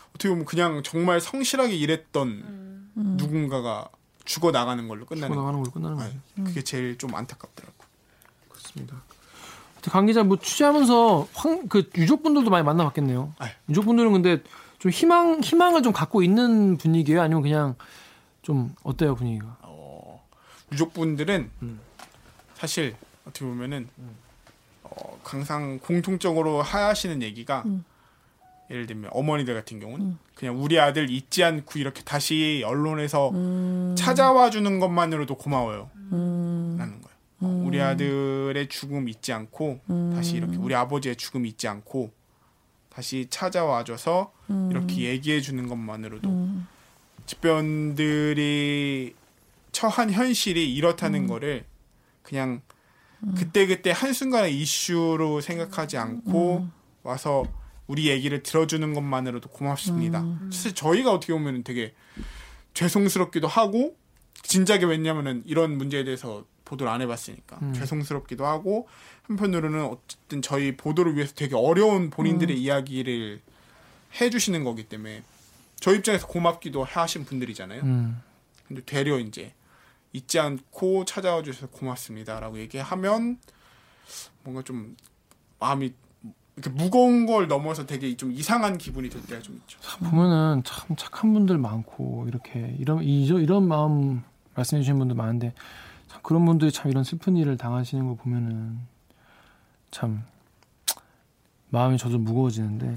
어떻게 보면 그냥 정말 성실하게 일했던 누군가가 죽어 나가는 걸로 끝나는 죽어 나가는 거예요. 걸로 끝나는 네, 거죠. 그게 제일 좀 안타깝더라고. 그렇습니다. 강 기자 뭐 취재하면서 황, 그 유족분들도 많이 만나봤겠네요. 유족분들은 근데 좀 희망 희망을 좀 갖고 있는 분위기예요, 아니면 그냥 좀 어때요 분위기가? 유족분들은 음. 사실 어떻게 보면은 어, 항상 공통적으로 하시는 얘기가 음. 예를 들면 어머니들 같은 경우는 그냥 우리 아들 잊지 않고 이렇게 다시 언론에서 음. 찾아와 주는 것만으로도 고마워요. 음. 라는 거예요. 어, 우리 아들의 죽음 잊지 않고 음. 다시 이렇게 우리 아버지의 죽음 잊지 않고 다시 찾아와 줘서 음. 이렇게 얘기해 주는 것만으로도 음. 집배원들이 처한 현실이 이렇다는 음. 거를 그냥 그때 그때 한 순간의 이슈로 생각하지 않고 음. 와서 우리 얘기를 들어주는 것만으로도 고맙습니다. 음. 사실 저희가 어떻게 보면 되게 죄송스럽기도 하고 진작에 왜냐면은 이런 문제에 대해서 보도를 안 해봤으니까 음. 죄송스럽기도 하고 한편으로는 어쨌든 저희 보도를 위해서 되게 어려운 본인들의 음. 이야기를 해주시는 거기 때문에 저희 입장에서 고맙기도 하신 분들이잖아요. 음. 근데 되려 이제 잊지 않고 찾아와 주셔서 고맙습니다라고 얘기하면 뭔가 좀 마음이 이렇게 무거운 걸 넘어서 되게 좀 이상한 기분이 들 때가 좀 있죠. 보면은 참 착한 분들 많고 이렇게 이런 이 이런 마음 말씀해 주신 분들 많은데 참 그런 분들이 참 이런 슬픈 일을 당하시는 거 보면은 참 마음이 저도 무거워지는데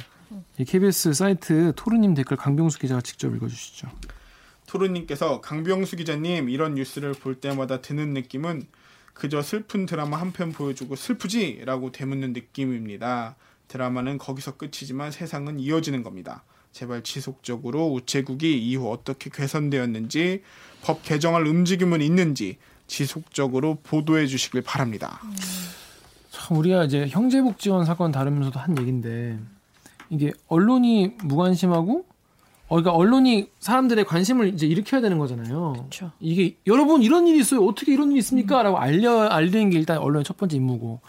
이 KBS 사이트 토르님 댓글 강병수 기자가 직접 읽어주시죠. 토르님께서 강병수 기자님 이런 뉴스를 볼 때마다 드는 느낌은 그저 슬픈 드라마 한 편 보여주고 슬프지 라고 되묻는 느낌입니다. 드라마는 거기서 끝이지만 세상은 이어지는 겁니다. 제발 지속적으로 우체국이 이후 어떻게 개선되었는지 법 개정할 움직임은 있는지 지속적으로 보도해 주시길 바랍니다. 참 우리가 이제 형제복지원 사건 다루면서도 한 얘기인데 이게 언론이 무관심하고 어, 그러니까 언론이 사람들의 관심을 이제 일으켜야 되는 거잖아요. 이게 여러분 이런 일이 있어요. 어떻게 이런 일이 있습니까?라고 알려 알리는 게 일단 언론의 첫 번째 임무고.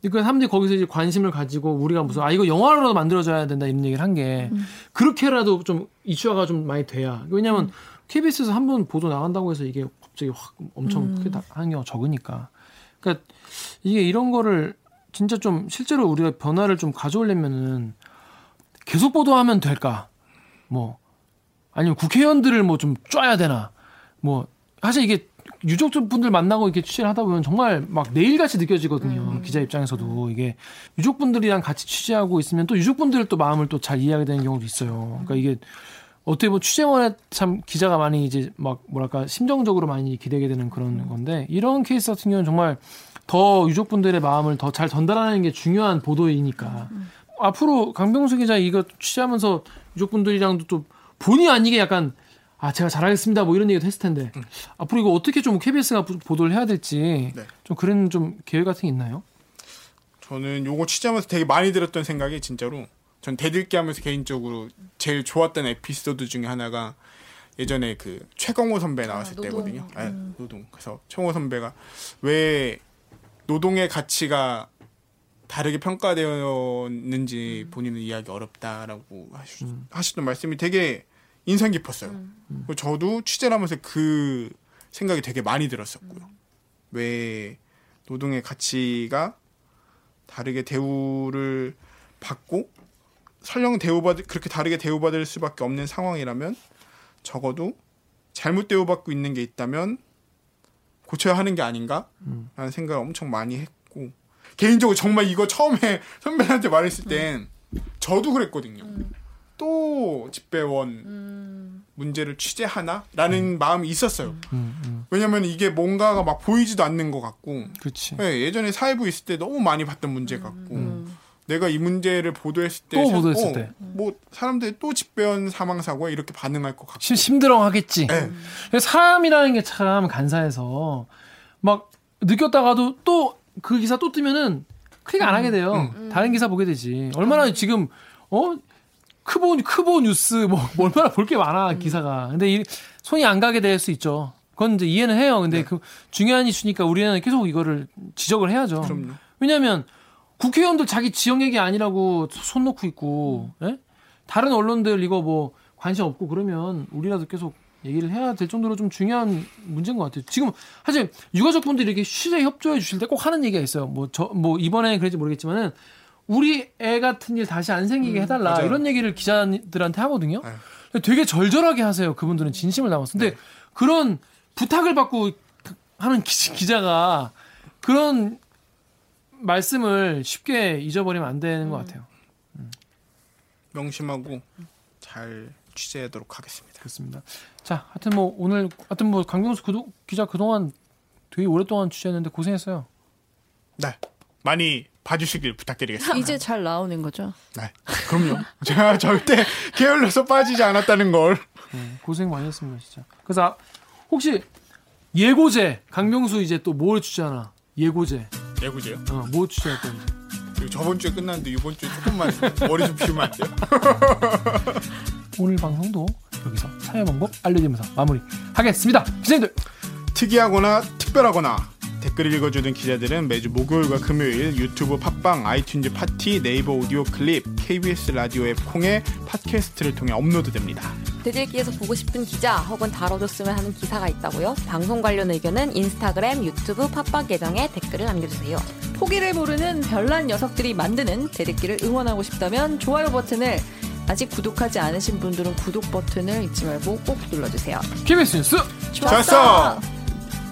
그러니까 사람들이 거기서 이제 관심을 가지고 우리가 무슨 아 이거 영화로라도 만들어줘야 된다 이런 얘기를 한게 그렇게라도 좀 이슈화가 좀 많이 돼야. 왜냐하면 KBS에서 한 번 보도 나간다고 해서 이게 갑자기 확 엄청 음. 크게 다- 하는 경우가 적으니까. 그러니까 이게 이런 거를 진짜 좀 실제로 우리가 변화를 좀 가져오려면은 계속 보도하면 될까? 뭐 아니면 국회의원들을 뭐좀 쪄야 되나? 뭐 사실 이게 유족분들 만나고 이렇게 취재를 하다 보면 정말 막 내일같이 느껴지거든요. 기자 입장에서도 이게 유족분들이랑 같이 취재하고 있으면 또 유족분들 또 마음을 또 잘 이해하게 되는 경우도 있어요. 그러니까 이게 어떻게 보면 취재원에 참 기자가 많이 이제 막 뭐랄까 심정적으로 많이 기대게 되는 그런 건데 이런 케이스 같은 경우는 정말 더 유족분들의 마음을 더 잘 전달하는 게 중요한 보도이니까 앞으로 강병수 기자 이거 취재하면서 유족분들이랑도 또 본의 아니게 약간 아 제가 잘하겠습니다 뭐 이런 얘기도 했을 텐데 앞으로 이거 어떻게 좀 KBS가 보도를 해야 될지 네. 좀 그런 좀 계획 같은 게 있나요? 저는 요거 취재하면서 되게 많이 들었던 생각이 진짜로 전 대들기 하면서 개인적으로 제일 좋았던 에피소드 중에 하나가 예전에 그 최강호 선배 나왔을 때거든요. 네, 노동. 그래서 최강호 선배가 왜 노동의 가치가 다르게 평가되었는지 본인은 이해하기 어렵다라고 하시, 하시던 말씀이 되게 인상 깊었어요. 그리고 저도 취재를 하면서 그 생각이 되게 많이 들었었고요. 왜 노동의 가치가 다르게 대우를 받고 설령 대우받을 그렇게 다르게 대우받을 수밖에 없는 상황이라면 적어도 잘못 대우받고 있는 게 있다면 고쳐야 하는 게 아닌가라는 생각을 엄청 많이 했고 개인적으로 정말 이거 처음에 선배한테 말했을 땐 저도 그랬거든요. 또 집배원 문제를 취재하나라는 마음이 있었어요. 왜냐면 이게 뭔가가 막 보이지도 않는 것 같고 그렇지. 네, 예전에 사회부 있을 때 너무 많이 봤던 문제 같고 내가 이 문제를 보도했을 때또 사- 보도했을 어, 때. 뭐 사람들이 또 집배원 사망 사고에 이렇게 반응할 것 같고 심, 심드렁하겠지. 네. 사람이라는 게 참 간사해서 막 느꼈다가도 또 그 기사 또 뜨면은 클릭 안 하게 돼요. 다른 기사 보게 되지. 얼마나 지금 어 크보 크보 뉴스 뭐, 뭐 얼마나 볼 게 많아 기사가. 근데 이, 손이 안 가게 될 수 있죠. 그건 이제 이해는 해요. 근데 그 중요한 이슈니까 우리는 계속 이거를 지적을 해야죠. 왜냐하면 국회의원들 자기 지역 얘기 아니라고 손 놓고 있고 예? 다른 언론들 이거 뭐 관심 없고 그러면 우리라도 계속 얘기를 해야 될 정도로 좀 중요한 문제인 것 같아요. 지금 사실 유가족 분들이 이렇게 취재 협조해 주실 때 꼭 하는 얘기가 있어요. 뭐 저뭐 이번에 그런지 모르겠지만은 우리 애 같은 일 다시 안 생기게 해달라 맞아요. 이런 얘기를 기자들한테 하거든요. 근데 되게 절절하게 하세요. 그분들은 진심을 담았어. 근데 그런 부탁을 받고 하는 기, 기자가 그런 말씀을 쉽게 잊어버리면 안 되는 것 같아요. 명심하고 잘 취재하도록 하겠습니다. 그렇습니다. 자, 하여튼 뭐 오늘 하여튼 뭐 강병수 그도, 기자 그동안 되게 오랫동안 취재했는데 고생했어요. 네. 많이 봐주시길 부탁드리겠습니다. 이제 잘 나오는 거죠. 네. 그럼요. 제가 절대 게을러서 빠지지 않았다는 걸. 네, 고생 많이 했습니다, 진짜. 그래서 아, 혹시 예고제 강병수 이제 또뭘 취재하나? 예고제. 예고제요? 어, 뭐 건지. 그리고 저번 주에 끝났는데 이번 주에 조금만 머리 좀 비우면 안 돼요? 오늘 방송도 여기서 사회 방법 알려드리면서 마무리하겠습니다. 기자님들 특이하거나 특별하거나 댓글 읽어주는 기자들은 매주 목요일과 금요일 유튜브 팟빵, 아이튠즈 팟티, 네이버 오디오 클립, KBS 라디오 앱 콩의 팟캐스트를 통해 업로드됩니다. 대들기에서 보고 싶은 기자 혹은 다뤄줬으면 하는 기사가 있다고요? 방송 관련 의견은 인스타그램, 유튜브, 팟빵 계정에 댓글을 남겨주세요. 포기를 모르는 별난 녀석들이 만드는 대들기를 응원하고 싶다면 좋아요 버튼을 아직 구독하지 않으신 분들은 구독 버튼을 잊지 말고 꼭 눌러주세요. KBS 뉴스 좋았어.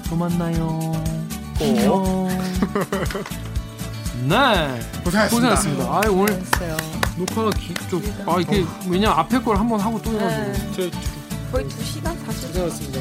또 만나요. 오. 안녕. 네. 고생하셨습니다. 고생하셨습니다. 아 오늘 고생했어요. 녹화가 기, 좀, 아, 이게, 왜냐 앞에 걸 한번 하고 또 해가지고. 거의 2시간? 4시간? 고생하셨습니다.